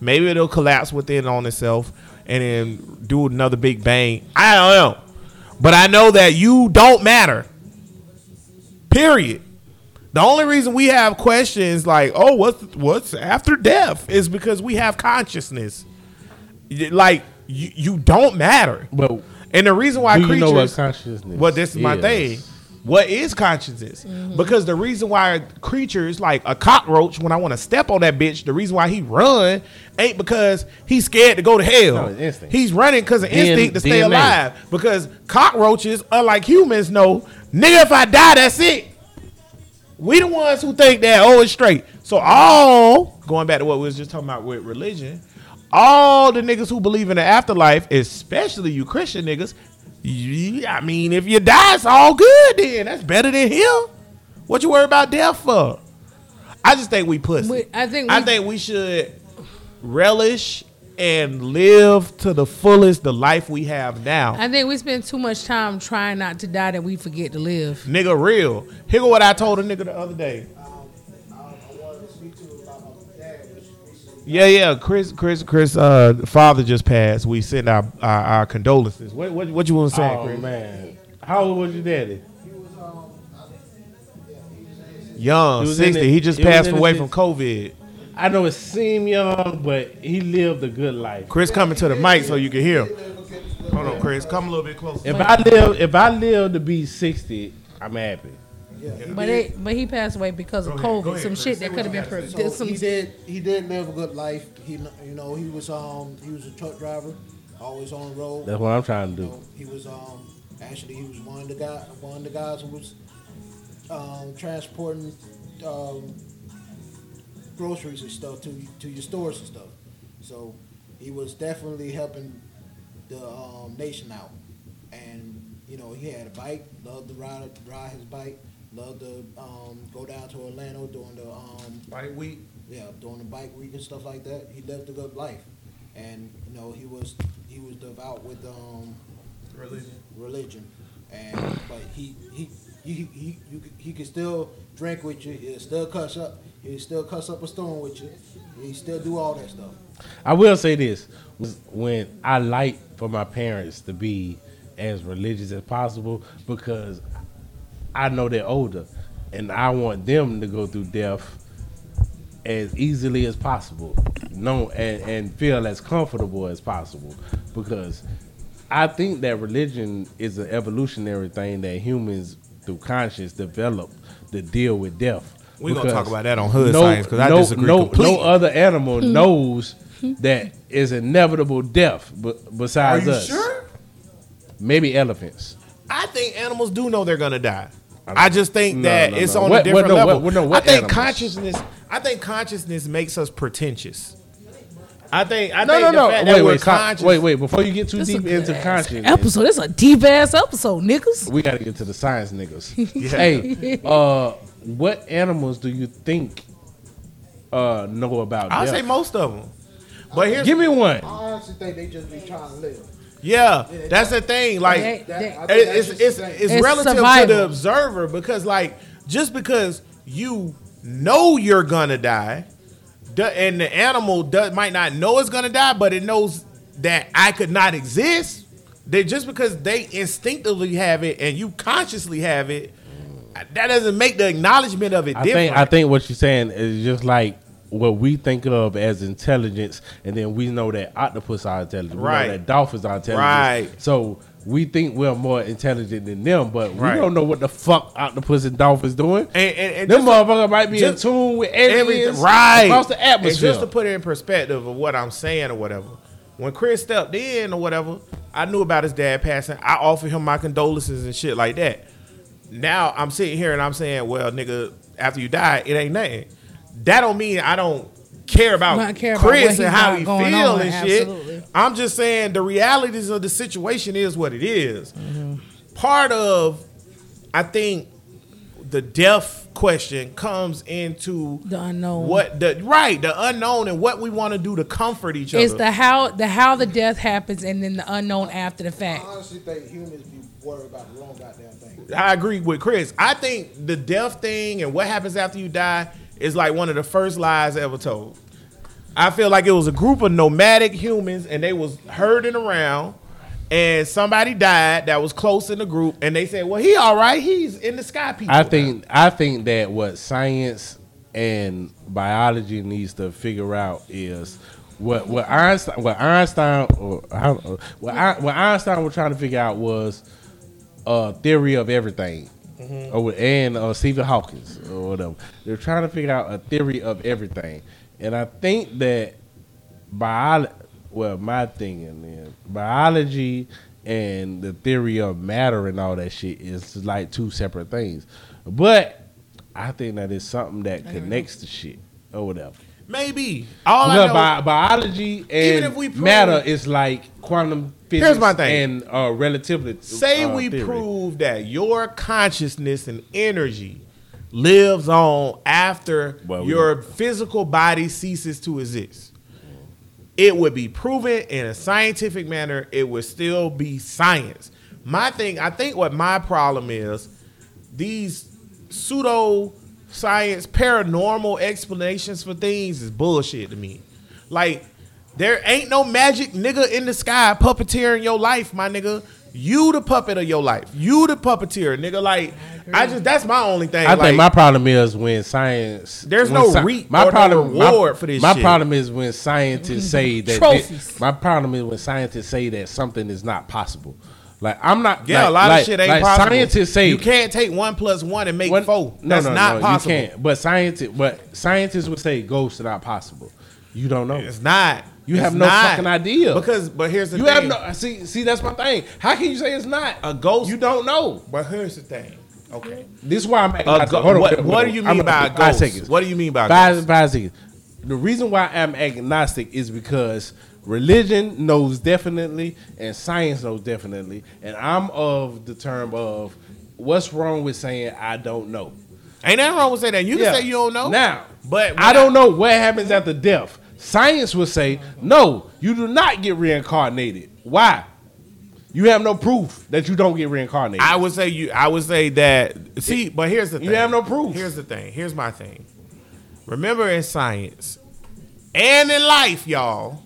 Maybe it'll collapse within on itself and then do another big bang. I don't know. But I know that you don't matter. Period. The only reason we have questions like, "Oh, what's what's after death?" is because we have consciousness. Like you, you don't matter. But And the reason why do you creatures know what consciousness well, this is my thing. What is consciousness? Mm-hmm. Because the reason why creatures like a cockroach, when I want to step on that bitch, the reason why he run ain't because he's scared to go to hell. No, instinct. He's running because of D- instinct to stay alive. Because cockroaches, unlike humans, know nigga, if I die, that's it. We the ones who think that oh it's straight. So all going back to what we was just talking about with religion, all the niggas who believe in the afterlife, especially you Christian niggas, you, I mean, if you die, it's all good. Then that's better than hell. What you worry about death for? I just think we pussy. We- I think I think we should relish and live to the fullest the life we have now. I think we spend too much time trying not to die that we forget to live. Nigga, real. Here go what I told a nigga the other day. Um, I, I wanted to speak to you about my dad, which recently Yeah, yeah. Chris, Chris, Chris. Uh, father just passed. We send our our, our condolences. What, what, what you want to say, Oh Chris? man, how old was your daddy? he was um, I think, yeah, he was in his Young, He was sixty. it- He just he passed away from COVID. I know it seemed young, but he lived a good life. Chris, coming to the mic so you can hear. Him. Hold on, Chris. Come a little bit closer. If I live, if I live to be sixty, I'm happy. Yeah, But it, but he passed away because of ahead, COVID. ahead, some Chris. shit that could have been gotta say. pre- So he did. He did live a good life. He, you know, he was um, he was a truck driver, always on the road. That's what I'm trying to You do. know, he was um, Actually, he was one of the guy, one of the guys who was um, transporting um, groceries and stuff to to your stores and stuff. So he was definitely helping the um, nation out. And you know, he had a bike, loved to ride ride his bike, loved to um, go down to Orlando during the um, Bike week. yeah, during the bike week and stuff like that. He lived a good life, and you know he was he was devout with um, Religion. religion, and but he he he he he, he could still drink with you. He'll still cuss up. He'll still cuss up a storm with you. He still do all that stuff. I will say this: when I like for my parents to be as religious as possible because I know they're older, and I want them to go through death as easily as possible, no, and, and feel as comfortable as possible, because I think that religion is an evolutionary thing that humans through conscience develop to deal with death. We gonna talk about that on Hood Science, 'cause I disagree No, completely. no other animal hmm. knows that is inevitable death, but besides us, maybe elephants. I think animals do know they're gonna die. I just think No, that no, it's no. on What- a different what- no, level. what- no, what I think animals? consciousness. I think consciousness makes us pretentious. I think. I No, think no, the no. fact Wait, that wait, con- conscious. wait, wait. Before you get too This deep into ass consciousness, Episode. It's a deep ass episode, niggas. we got to get to the science niggas. Hey, uh, what animals do you think uh, know about I death? say most of them. But here's Give me one. I honestly think they just be trying to live. Yeah, that's the thing. Like, They- it- they- it's it's it's It's relative to the observer because, like, just because you know you're gonna die, do- and the animal does, might not know it's gonna die, but it knows that I could not exist. They just because they instinctively have it and you consciously have it, that doesn't make the acknowledgement of it I different. think I think what you're saying is just like what we think of as intelligence, and then we know that octopus are intelligent, we Right. know that dolphins are intelligent, Right. So we think we're more intelligent than them, but we Right. don't know what the fuck octopus and dolphins doing. and, and, and them just- motherfuckers might be just- in tune with everything aliens right across the atmosphere. And just to put it in perspective of what I'm saying or whatever, when Chris stepped in or whatever, I knew about his dad passing. I offered him my condolences and shit like that. Now I'm sitting here and I'm saying, well, nigga, after you die, it ain't nothing. That don't mean I don't care about care Chris what he's and how he feel on, and shit. absolutely. I'm just saying the realities of the situation is what it is. Mm-hmm. Part of, I think, the death question comes into The unknown. what the right the unknown and what we want to do to comfort each It's other. the how the how the death happens and then the unknown after the I fact. honestly think humans be worried about the wrong goddamn thing. I agree with Chris. I think the death thing and what happens after you die is like one of the first lies ever told. I feel like it was a group of nomadic humans and they was herding around and somebody died that was close in the group and they said, "Well, he all right. He's in the sky people." I think I think that what science and biology needs to figure out is what what Einstein what Einstein or I what, I, what Einstein was trying to figure out was a theory of everything. Or, and uh, Stephen Hawkins or whatever. They're trying to figure out a theory of everything, and I think that biology. Well, my thinking is biology and the theory of matter and all that shit is like two separate things. But I think that is something that connects the shit or whatever. maybe all I Because know bi- biology and prove- matter is like quantum physics Here's my thing. and uh, relativity. Say uh, we theory. prove that your consciousness and energy lives on after Well, we your physical body ceases to exist. It would be proven in a scientific manner. It would still be science. My thing, I think what my problem is, these pseudo science paranormal explanations for things is bullshit to me. Like there ain't no magic nigga in the sky puppeteering your life, my nigga. You the puppet of your life. You the puppeteer, nigga. Like I, just that's my only thing. I like, think my problem is when science. There's when no sci- reap or no reward for this My shit. problem is when scientists say that. Trophies. my problem is when scientists say that something is not possible. Like I'm not. yeah, like- a lot like- of shit ain't like possible. Scientists say you can't take one plus one and make When- four. No, That's no, not no, possible. You can't. But scientists, but scientists would say ghosts are not possible. You don't know. It's not. You It's have no not. fucking idea. Because, but here's the you thing. have no. See, see, that's my thing. How can you say it's not? a ghost. You don't know. But here's the thing. Okay. This is why I'm. Agnostic. go- Hold on, what, do you I'm mean gonna- by five ghost? seconds. What do you mean by Five, ghost? five seconds. The reason why I'm agnostic is because religion knows definitely and science knows definitely, and I'm of the term of what's wrong with saying I don't know. Ain't nothing wrong with saying that. You can Yeah. say you don't know. Now, but I don't know what happens after death. Science would say no, you do not get reincarnated. Why? You have no proof that you don't get reincarnated. I would say you. I would say that. See, but here's the thing. You have no proof. Here's the thing. Here's my thing. Remember, in science and in life, y'all,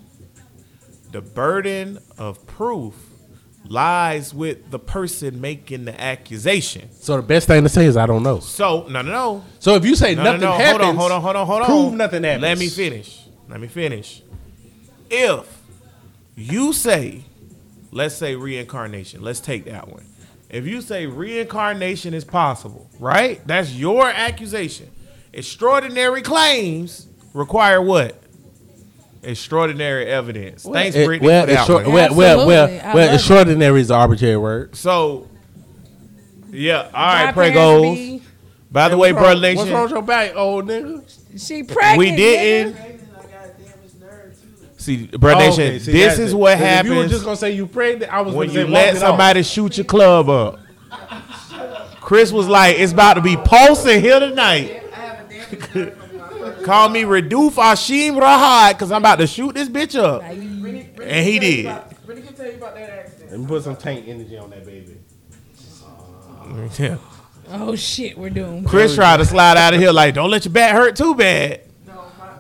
the burden of proof lies with the person making the accusation. so the best thing to say is I don't know. So no, no, no. So if you say No, no, nothing no. happens, Hold on, hold on, hold on, hold on. prove nothing happens. Let me finish. Let me finish. If you say, let's say reincarnation, let's take that one. If you say reincarnation is possible, right? That's your accusation. Extraordinary claims require what? Extraordinary evidence. Thanks, It- Brittany, well, for that extra- one. well, well, well, well, extraordinary is an arbitrary word. So, yeah, all right, My parents Pregos. be- By the way, What's wrong- Brother Nation, What's wrong with your back, old nigga? She pregnant. we didn't. nigga. See, Brother Oh, Nation, okay, see, this is it. what 'Cause If you were just gonna say you pregnant, I was when gonna you say let walk it off. somebody shoot your club up. Chris was like, "It's about to be pulsing here tonight." Call me Reduf Hashim Rahad because I'm about to shoot this bitch up. And he did. Brittany can tell you about that accident. Let me put some tank energy on that baby. Yeah. Oh shit, we're doomed. Chris tried to slide out of here like, "Don't let your back hurt too bad."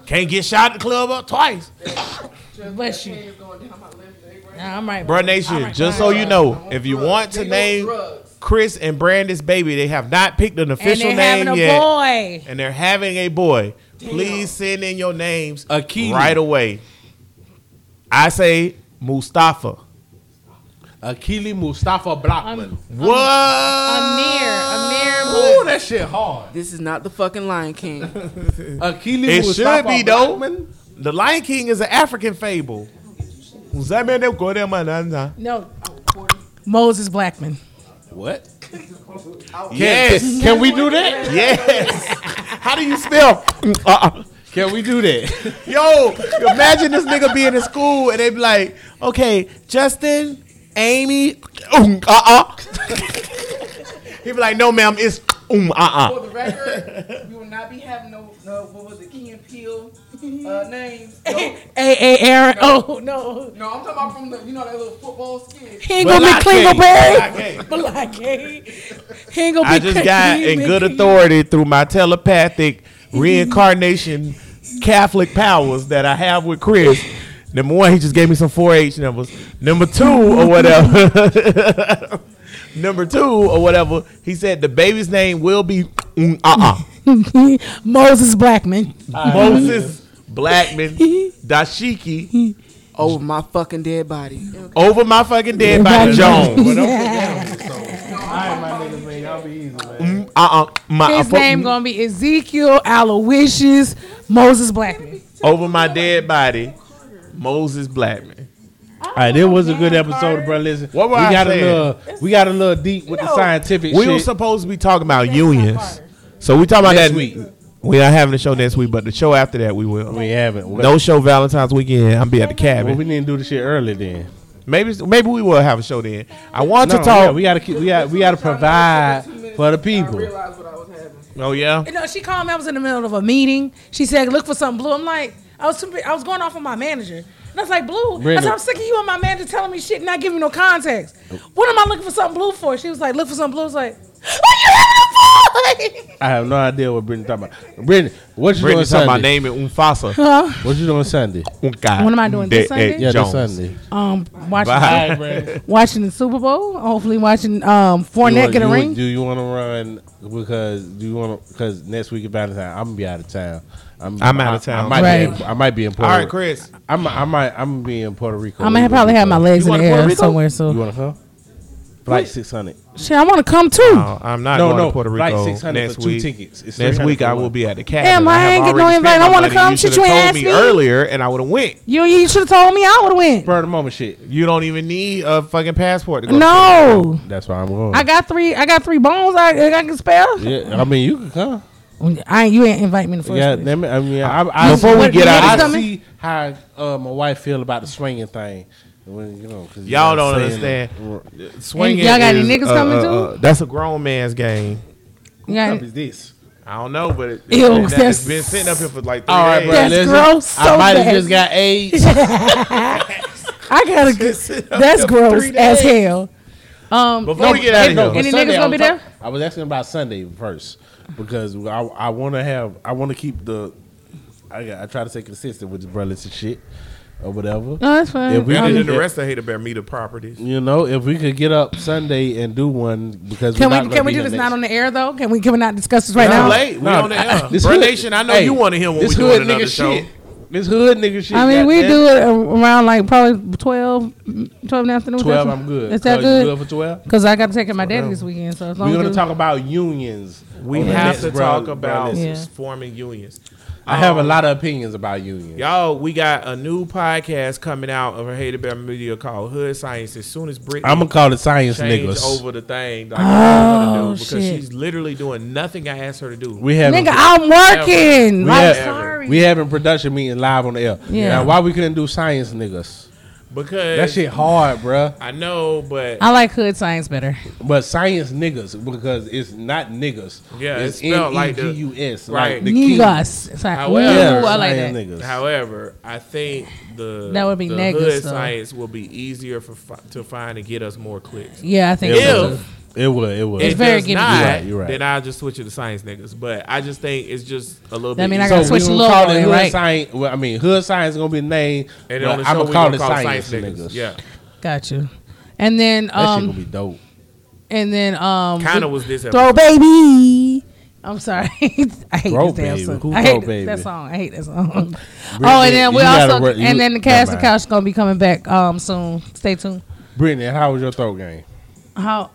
Can't get shot at the club up twice. Bless you. It's going down my left leg right Nah, I'm right. Bruh I'm Nation, right just so you know, if you want to Big name. Chris and Brandon's baby, they have not picked an And official they're name having a yet. boy. and they're having a boy, please send in your names Akili. right away. I say Mustafa. Akili Mustafa Blackman. Um, um, what? Amir. Amir. Ooh, that shit hard. This is not the fucking Lion King. Akili It Mustafa should be though. Blackman? The Lion King is an African fable. No. Moses Blackman. What? Yes, Can we do that? yes. How do you spell? Uh-uh. Can we do that? Yo, imagine this nigga being in school and they be like, okay, Justin, Amy, um, uh uh. he be like, no, ma'am, it's um, uh For the record, we will not be having no, no what was it, Key and Peele uh, names. No, A A Aaron. Oh no. no, I'm talking about from the, you know, that little football skit. He ain't gonna be Klingleberry. Blackgate. He ain't gonna be I just got in good authority through my telepathic reincarnation Catholic powers that I have with Chris. Number one, he just gave me some 4-H numbers. Number two, or whatever. Number two, or whatever, he said the baby's name will be mm, uh-uh. Moses Blackman. Moses Blackman Dashiki Over my fucking dead body. over my fucking dead body Jones. Mm, uh-uh. My, His uh, name gonna be Ezekiel Aloysius Moses Blackman. over my dead body, Moses Blackman. All right, it was a good episode, bro. Listen, What we I got saying? a little, we got a little deep with the scientific We shit. were supposed to be talking about unions, so we talking about Next that week. We are not having a show next week, but the show after that we will. we haven't. No show Valentine's weekend. I'll be at the Well, cabin. we didn't do the shit early then. Maybe maybe we will have a show then. I want No, to talk. yeah, we gotta keep. We got. We gotta provide for the people. realized what I was having. oh yeah. You know, she called me. I was in the middle of a meeting. She said, "Look for something blue." I'm like, I was I was going off on my manager, and I was like, "Blue." I said, "I'm sick of you and my manager telling me shit, and not giving me no context. What am I looking for something blue for?" She was like, "Look for something blue." I was like, "What you having it for?" I have no idea what Brittany talking about. Brittany, what you Brittany doing talking about Sunday? naming Umfasa. Huh? What you doing Sunday? Unka What am I doing this Sunday? Yeah, this Sunday. Um, watching, Bye. watching the Super Bowl. Hopefully, watching um You Fournette get a ring. Do you want to run because do you want to because next week is Valentine? I'm gonna be out of town. I'm, I'm out of town. I, might Right. be. In, I might be in Puerto. All right, Chris. I'm. I might. I'm gonna be in Puerto Rico. I might probably have my legs You in the air Rico? somewhere. You So want to come? Like six hundred. Shit, I want to come too. No, I'm not No, going no, to Puerto like Rico 600 next for two week. tickets. It's next week I will be at the cabin. Damn, I have ain't get no invite. I wanna come. You should you have told asked me me. earlier, and I would have went. You you should have told me I would have went. Spur the moment shit. You don't even need a fucking passport to go. No, That's why I'm going. I got three. I got three bones. I, I can spell. yeah, I mean you can come. I ain't, you ain't invite me in the first Yeah, place. let I mean, I, I, Before we get out I see how uh, my wife feel about the swinging thing. When, you know, 'cause you Y'all don't saying- understand. Swinging. y'all got any niggas uh, coming uh, too? uh, that's a grown man's game. You got- What is this? I don't know, but it, Ew, it, that's- has been sitting up here for like three All right, days. bro. That's listen, gross I so might have bad. just got AIDS. I gotta get. That's gross as hell. Um, Before we get out of any- here, any Sunday, niggas gonna be there? talk- I was asking about Sunday first because I I want to have I want to keep the I I try to stay consistent with the brothers and shit or whatever. No, that's fine. If we and could- then the rest of Hater Bear meet the properties. You know, if we could get up Sunday and do one because Can we're we not can we gonna do be this here not next- on the air though? Can we can we not discuss this right Not now? late. We No, on the I- air. this Bruh hood- Nation, I know hey, you want to hear when we this doing hood another nigga show. shit. This hood nigga shit. I mean, we goddamn. do it around like probably 12, 12 in the afternoon. twelve. That's- I'm good. Is that oh, you good? good for twelve? Because I got to take care of my daddy this weekend. So as long We're as gonna you- talk about unions. We on the have next to Bro- talk Bro about Listen. Yeah. forming unions. I have a Um, lot of opinions about unions. Y'all, we got a new podcast coming out of Hater Bear Media called Hood Science. As soon as Brittany I'm gonna call it science niggas. over the thing, like, I'm gonna do, Oh, because shit. she's literally doing nothing I asked her to do. We have Nigga, I'm working. we Like, have sorry. we having production meeting live on the air. Yeah. Now, why we couldn't do science niggas? Because That shit hard, bruh. I know, but I like hood science better. But science niggas because it's not niggas. Yeah, it's it's spelled like the- N-E-G-U-S, right. like the king. Niggas. Sorry. Ooh, However- I like science that. niggas. However, I think the That would be the niggas, hood though. science will be easier for fi- to find and get us more clicks. Yeah, I think It so. If- too. It would. It would. It's If very it's gimmicky. not, You're right, you're right. then I'll just switch it to science niggas. But I just think it's just a little That bit. mean I easier. gotta so switch the gonna call it hood right? science. Well, I mean, hood science is gonna be the name. and but on the I'm gonna we call gonna it call science, niggas. niggas. Yeah, Got you. And then that shit gonna um be dope. and then um kind of was this throw baby. I'm sorry. I hate Throw this damn song. Who I hate th- Baby? that song. I hate that song. oh, and then we you gotta also work- you- and then the cast Never of mind. couch is gonna be coming back um soon. Stay tuned. Brittany, how was your throat game? How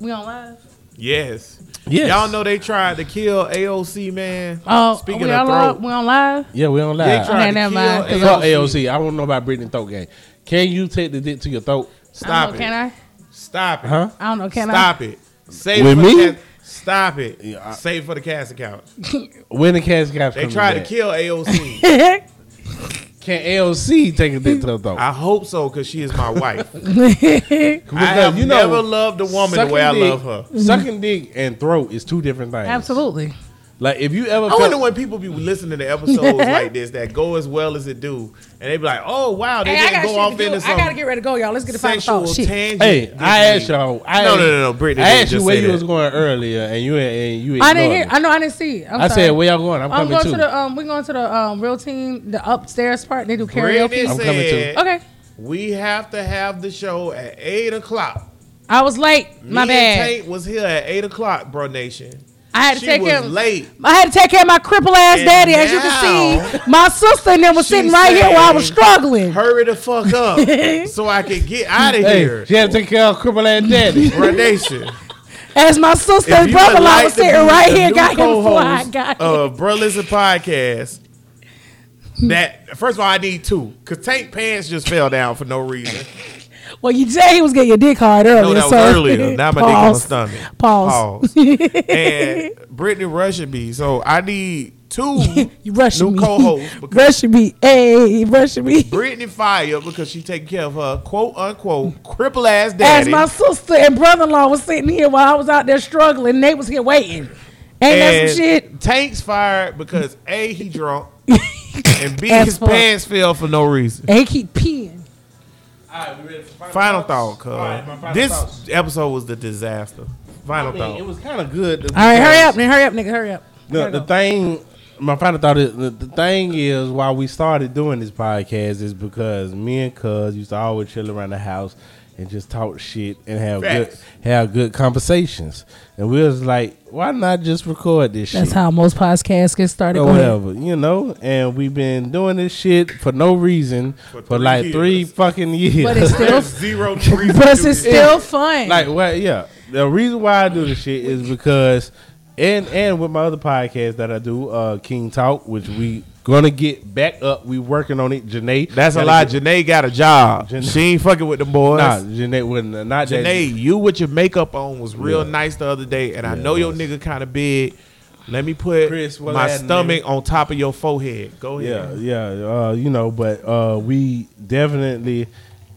we on live? Yes. Yes. Y'all know they tried to kill AOC, man. Oh, Speaking we of throat. live? We on live? Yeah, we on They live. tried Okay, to never kill mind, 'cause Fuck AOC. AOC. I want to know about Brittany throat game. Can you take the dick to your throat? Stop I don't it. Can I? Stop it. Huh? I don't know. Can I? Stop it. Save With it me? The. Stop it. Yeah, I- Save for the cast account. When the cast got They tried to kill AOC. I? Can AOC take a dick to the throat? I hope so because she is my wife. Because I have never loved a woman the way I sucking love her. Sucking dick and throat is two different things. Absolutely. Like if you ever I felt- wonder when people be listening to episodes like this that go as well as it do, and they be like, "Oh wow, they Hey, didn't go off to do. into I gotta get ready to go, y'all. Let's get the final sexual thought. Shit. tangent." Hey, this I asked week. y'all. I No, no, no, no, Brittany I didn't asked you just where you that. was going earlier, and you and you. I didn't hear. ignored I know. I didn't see it. I'm I sorry. said, "Where y'all going? I'm I'm coming going too." to the um. We're going to the um real team, the upstairs part. They do karaoke. Brittany I'm coming too. Okay. We have to have the show at eight o'clock. I was late. My Me and bad. Tate was here at eight o'clock, bro. Nation. I had to She take care. of late. I had to take care of my cripple ass And daddy. As you can see, my sister and them was sitting right here while I was struggling. Hurry the fuck up so I could get out of Hey, here. she had to take care of cripple ass daddy. Bro, Nation. As my sister If and brother would in law like was sitting right here, got him before I got here. of Bruh Listen Podcast. That first of all, I need two because Tank pants just fell down for no reason. Well, you said he was getting your dick hard earlier. No, that was so earlier. Now my dick on Pause. stomach. Pause. Pause. and Brittany rushing me, so I need two You rushing new me. co-hosts rushing me. Hey, rushing me. Brittany fire because she taking care of her quote unquote cripple ass daddy. As my sister and brother-in-law was sitting here while I was out there struggling, they was here waiting. Ain't that some shit? Tank's fired because a he drunk and b his pants fell for no reason. And he keep peeing. Final thought, cuz this episode was the disaster. Final I mean, thought. it was kind of good. All right, hurry up, nigga. Hurry up, nigga. Hurry up. The, the go. thing, my final thought is the, the thing is why we started doing this podcast is because me and Cuz used to always chill around the house, and just talk shit and have Facts. good have good conversations. And we was like, why not just record this That's shit? how most podcasts get started. or whatever, you know. And we've been doing this shit for no reason for, three like years. three fucking years. But it's still, There's zero but it's this. still fun. like well, yeah. The reason why I do this shit is because, and and with my other podcast that I do, uh, King Talk, which we gonna get back up. We working on it. Janae, That's a gotta lie. get- Janae got a job. Janae- She ain't fucking with the boys. Nah, Janae wasn't. Not that. Janae, you with your makeup on was real Yeah. nice the other day, and I know your was. nigga kind of big. Let me put Chris, what's my stomach nigga? on top of your forehead. Go ahead. yeah, uh, you know, but uh, we definitely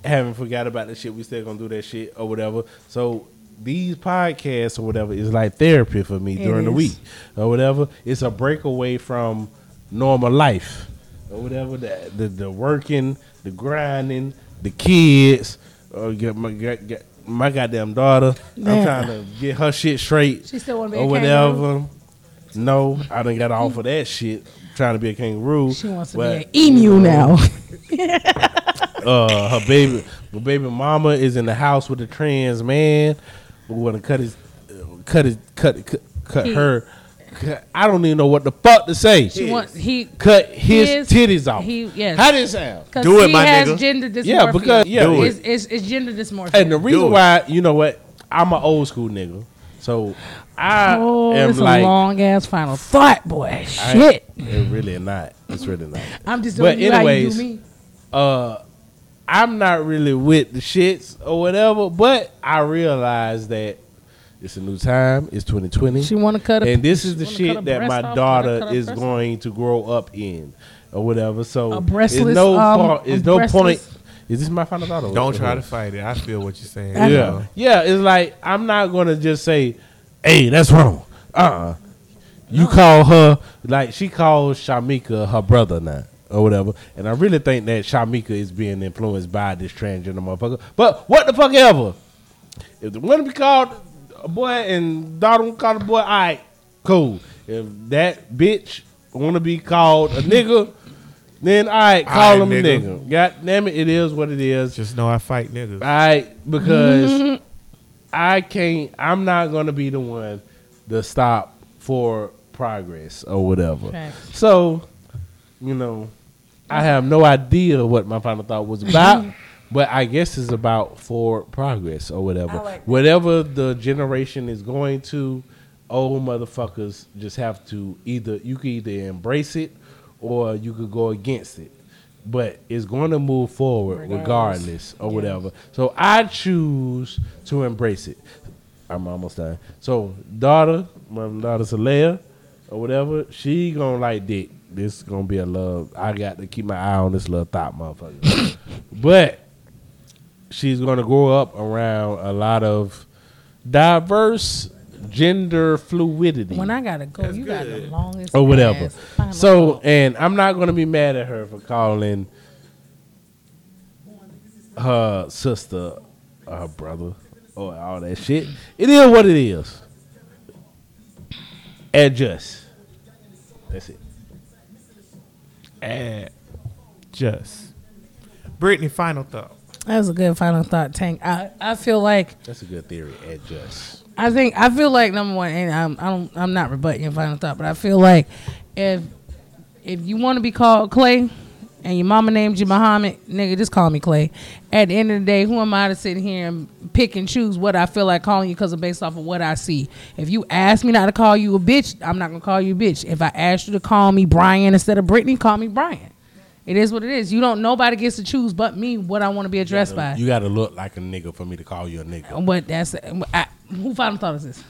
haven't forgot about the shit. We still gonna do that shit or whatever. So these podcasts or whatever is like therapy for me It during the week or whatever. It's a breakaway from normal life or whatever. The the, the working, the grinding, the kids, or get my get, get my goddamn daughter. I'm trying to get her shit straight She still wanna be or a whatever. kangaroo? No, I didn't got off of that shit. Trying to be a kangaroo. she wants to but, be an emu now. uh her baby my baby mama is in the house with the trans man We want to cut his uh, cut his cut cut, cut He- her I don't even know what the fuck to say. She wants he cut his, his- titties off. he- yes. How does it sound? Do it, he my has nigga. gender dysmorphia. Yeah, because- yeah, Do it's, it's, it's gender dysmorphia. And the reason it. why, you know what, I'm an old school nigga, so I oh, am it's like, a long ass final thought, boy. I- Shit. It really not. It's really not. I'm just but doing you how you anyways, do me. uh I'm not really with the shits or whatever, but I realize that it's a new time. It's 2020. She want to cut a and this is the shit that my off, daughter is breast going to grow up in or whatever. So A it's breastless, no um, fault- it's a no breastless- point. Is this my final thought? or Don't try to fight it. I feel what you're saying. Yeah, know. yeah. It's like I'm not gonna just say, "Hey, that's wrong." Uh, uh You call her like she calls Shamika her brother now or whatever, and I really think that Shamika is being influenced by this transgender motherfucker. But what the fuck ever? If the one be called a boy and daughter want to call the boy, all right, cool. If that bitch want to be called a nigga, then all right, call Aight, him a nigga. nigga. God damn it, it is what it is. Just know I fight niggas. I because I can't. I'm not gonna be the one to stop for progress or whatever. Facts. So, you know, I have no idea what my final thought was about, but I guess it's about for progress or whatever. Like. Whatever the generation is going to, old motherfuckers just have to either you can either embrace it or you could go against it. But it's going to move forward regardless, Regardless. or whatever. So I choose to embrace it. I'm almost done. So daughter, my daughter Salea, or whatever, she gonna like dick. This is gonna be a love. I got to keep my eye on this little thought motherfucker. but she's gonna grow up around a lot of diverse gender fluidity When I gotta go, you got the longest or whatever. ass So, and I'm not gonna be mad at her for calling her sister or her brother or all that shit. It is what it is. Adjust. That's it. Add just. Brittany, final thought. That was a good final thought, Tank. I, I feel like That's a good theory. Adjust. I think I feel like number one, and I'm I don't I'm not rebutting your final thought, but I feel like if if you want to be called Clay and your mama named you Muhammad, nigga, just call me Clay. At the end of the day, who am I to sit here and pick and choose what I feel like calling you because of based off of what I see? If you ask me not to call you a bitch, I'm not gonna call you a bitch. If I ask you to call me Brian instead of Brittany, call me Brian. It is what it is. You don't. Nobody gets to choose but me what I want to be addressed by. You gotta look like a nigga for me to call you a nigga. But that's I, who final thought is this?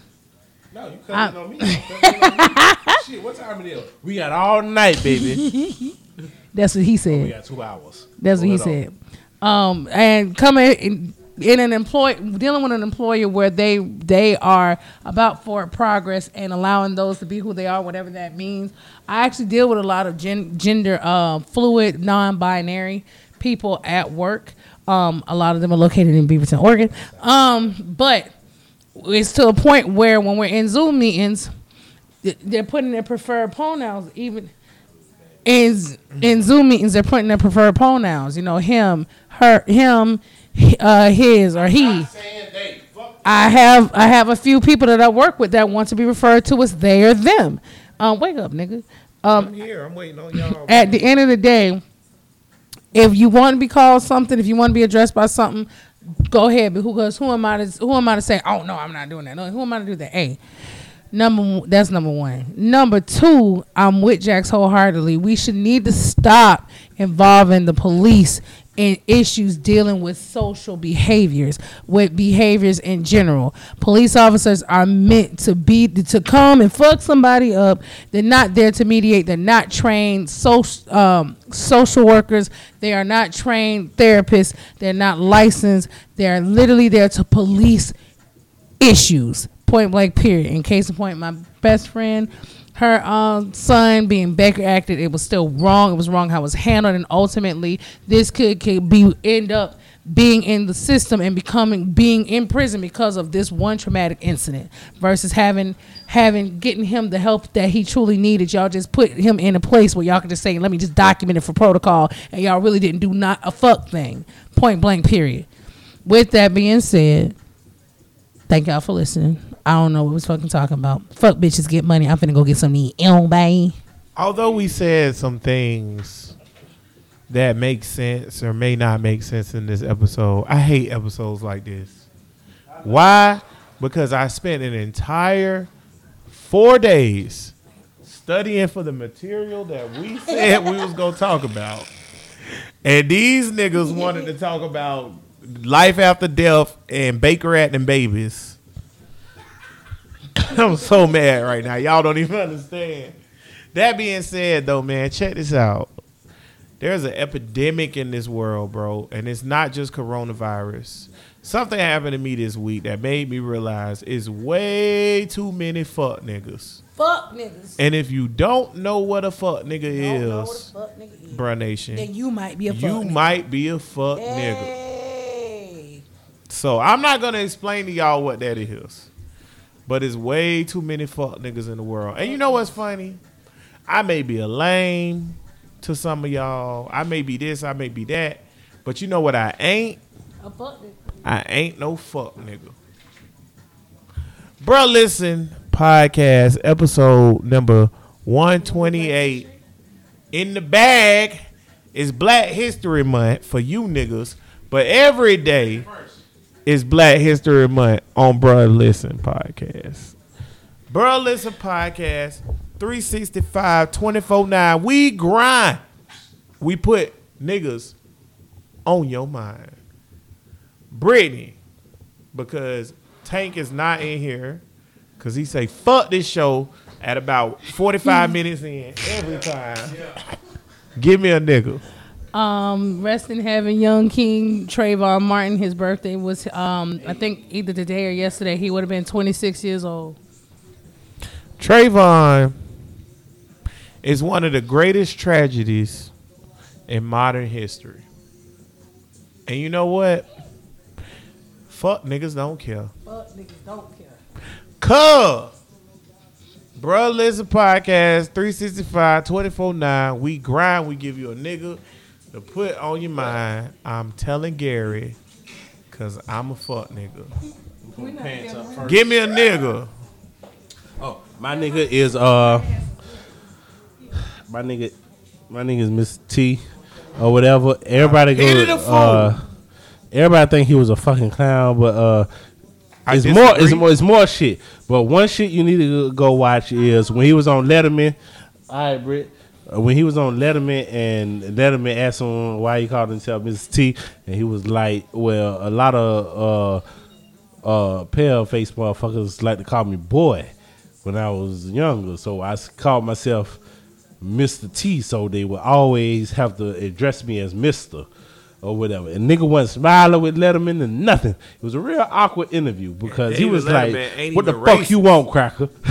No, you I'm- on me. Shit, what time it is? We got all night, baby. That's what he said. we got two hours. That's what he Hold it said. Um, and coming in, an employ dealing with an employer where they they are about for progress and allowing those to be who they are, whatever that means. I actually deal with a lot of gen, gender uh, fluid, non-binary people at work. Um, a lot of them are located in Beaverton, Oregon. Um, but it's to a point where when we're in Zoom meetings, they're putting their preferred pronouns even in in Zoom meetings, they're putting their preferred pronouns. You know, him, her, him, uh, his, or he. I have I have a few people that I work with that want to be referred to as they or them. Um, wake up, nigga. Um, I'm here. I'm waiting on y'all. at the end of the day, if you want to be called something, if you want to be addressed by something, go ahead. But who, cause who am I to who am I to say? Oh no, I'm not doing that. No, who am I to do that? Hey, number that's number one. Number two, I'm with Jax wholeheartedly. We should need to stop involving the police in issues dealing with social behaviors, with behaviors in general. Police officers are meant to be to come and fuck somebody up. They're not there to mediate. They're not trained social um, social workers. They are not trained therapists. They're not licensed. They're literally there to police issues. Point blank. Period. In case in point, my best friend, her um, son being Baker acted, it was still wrong. It was wrong how it was handled, and ultimately, this could, could be end up being in the system and becoming being in prison because of this one traumatic incident versus having having getting him the help that he truly needed y'all just put him in a place where y'all can just say let me just document it for protocol and y'all really didn't do not a fuck thing point blank period with that being said Thank y'all for listening. I don't know what was fucking talking about. Fuck bitches get money. I'm finna go get some eat. Bye. Although we said some things that make sense or may not make sense in this episode, I hate episodes like this. Why? Because I spent an entire four days studying for the material that we said we was gonna talk about. And these niggas wanted to talk about life after death and Baker Act and babies. I'm so mad right now. Y'all don't even understand. That being said, though, man, check this out. There's an epidemic in this world, bro, and it's not just coronavirus. Something happened to me this week that made me realize it's way too many fuck niggas. Fuck niggas. And if you don't know what a fuck nigga Don't know what a is, fuck nigga is. bruh nation, Then you might be a fuck you nigga. might be a fuck nigga. So I'm not gonna explain to y'all what that is, but it's way too many fuck niggas in the world. And you know what's funny? I may be a lame to some of y'all. I may be this. I may be that. But you know what? I ain't. A fuck nigga. I ain't no fuck nigga. Bruh, listen, podcast episode number 128. In the bag is Black History Month for you niggas, but every day is Black History Month on Bruh Listen podcast. Bruh Listen podcast, 365, 24 9. We grind. We put niggas on your mind. Brittany, because Tank is not in here, because he say fuck this show at about 45 minutes in every time. Give me a nigga. Um, rest in heaven, young King Trayvon Martin. His birthday was, um, I think either today or yesterday. He would have been 26 years old. Trayvon is one of the greatest tragedies in modern history. And you know what? Fuck niggas don't care. Fuck niggas don't care. Cuz. Bruh, listen podcast 365 24 9. We grind, we give you a nigga to put on your mind. I'm telling Gary, cause I'm a fuck nigga. Pants up first. Give me a nigga. Oh, my nigga is uh, my nigga, my nigga is Mr. T, or whatever. Everybody Hit go. it a fool. Uh, everybody think he was a fucking clown, but uh, it's more, it's more, it's more shit. But one shit you need to go watch is when he was on Letterman. All right, Britt. Uh, When he was on Letterman and Letterman asked him why he called himself Mr. T, and he was like, "Well, a lot of uh, uh, pale face motherfuckers like to call me boy when I was younger, so I called myself Mr. T, so they would always have to address me as Mister or whatever. And nigga wasn't smiling with Letterman and nothing. It was a real awkward interview because he was like, Letterman ain't "What the even fuck you want, cracker?"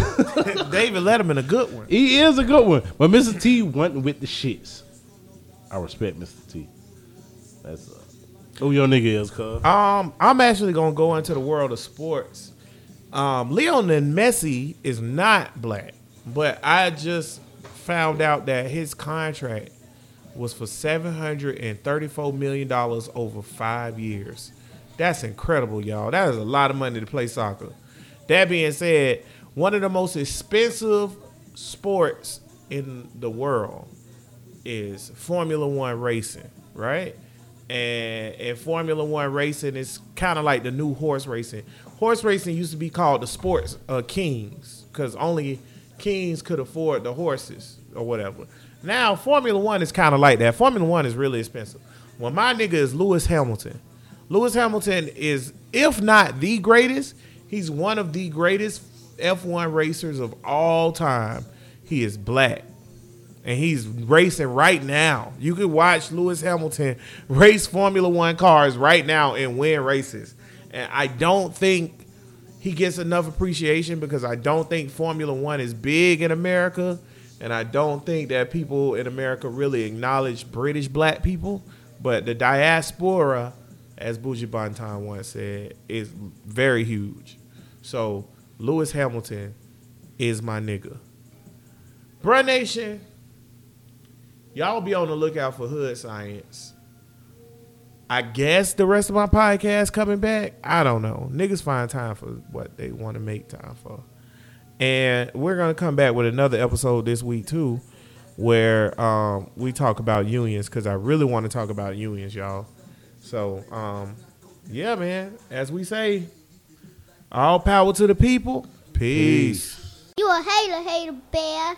David Letterman, a good one. he is a good one, but Mr. T went with the shits. I respect Mr. T. That's uh, who your nigga is, cuz. Um, I'm actually gonna go into the world of sports. Um, Lionel Messi is not black, but I just found out that his contract was for seven hundred and thirty-four million dollars over five years. That's incredible, y'all. That is a lot of money to play soccer. That being said, one of the most expensive sports in the world is Formula One racing, right? And and Formula One racing is kind of like the new horse racing. Horse racing used to be called the sports uh, kings because only kings could afford the horses or whatever. Now Formula One is kind of like that. Formula One is really expensive. Well, my nigga is Lewis Hamilton. Lewis Hamilton is, if not the greatest, he's one of the greatest F1 racers of all time. He is black and he's racing right now. You could watch Lewis Hamilton race Formula One cars right now and win races. And I don't think he gets enough appreciation because I don't think Formula One is big in America. And I don't think that people in America really acknowledge British black people. But the diaspora, as Buju Banton once said, is very huge. So Lewis Hamilton is my nigga. Bruh Nation, y'all be on the lookout for Hood Science. I guess the rest of my podcast coming back. I don't know. Niggas find time for what they want to make time for. And we're gonna come back with another episode this week too, where um, we talk about unions because I really want to talk about unions, y'all. So um, yeah, man. As we say, all power to the people. Peace. You a hater, hater bear.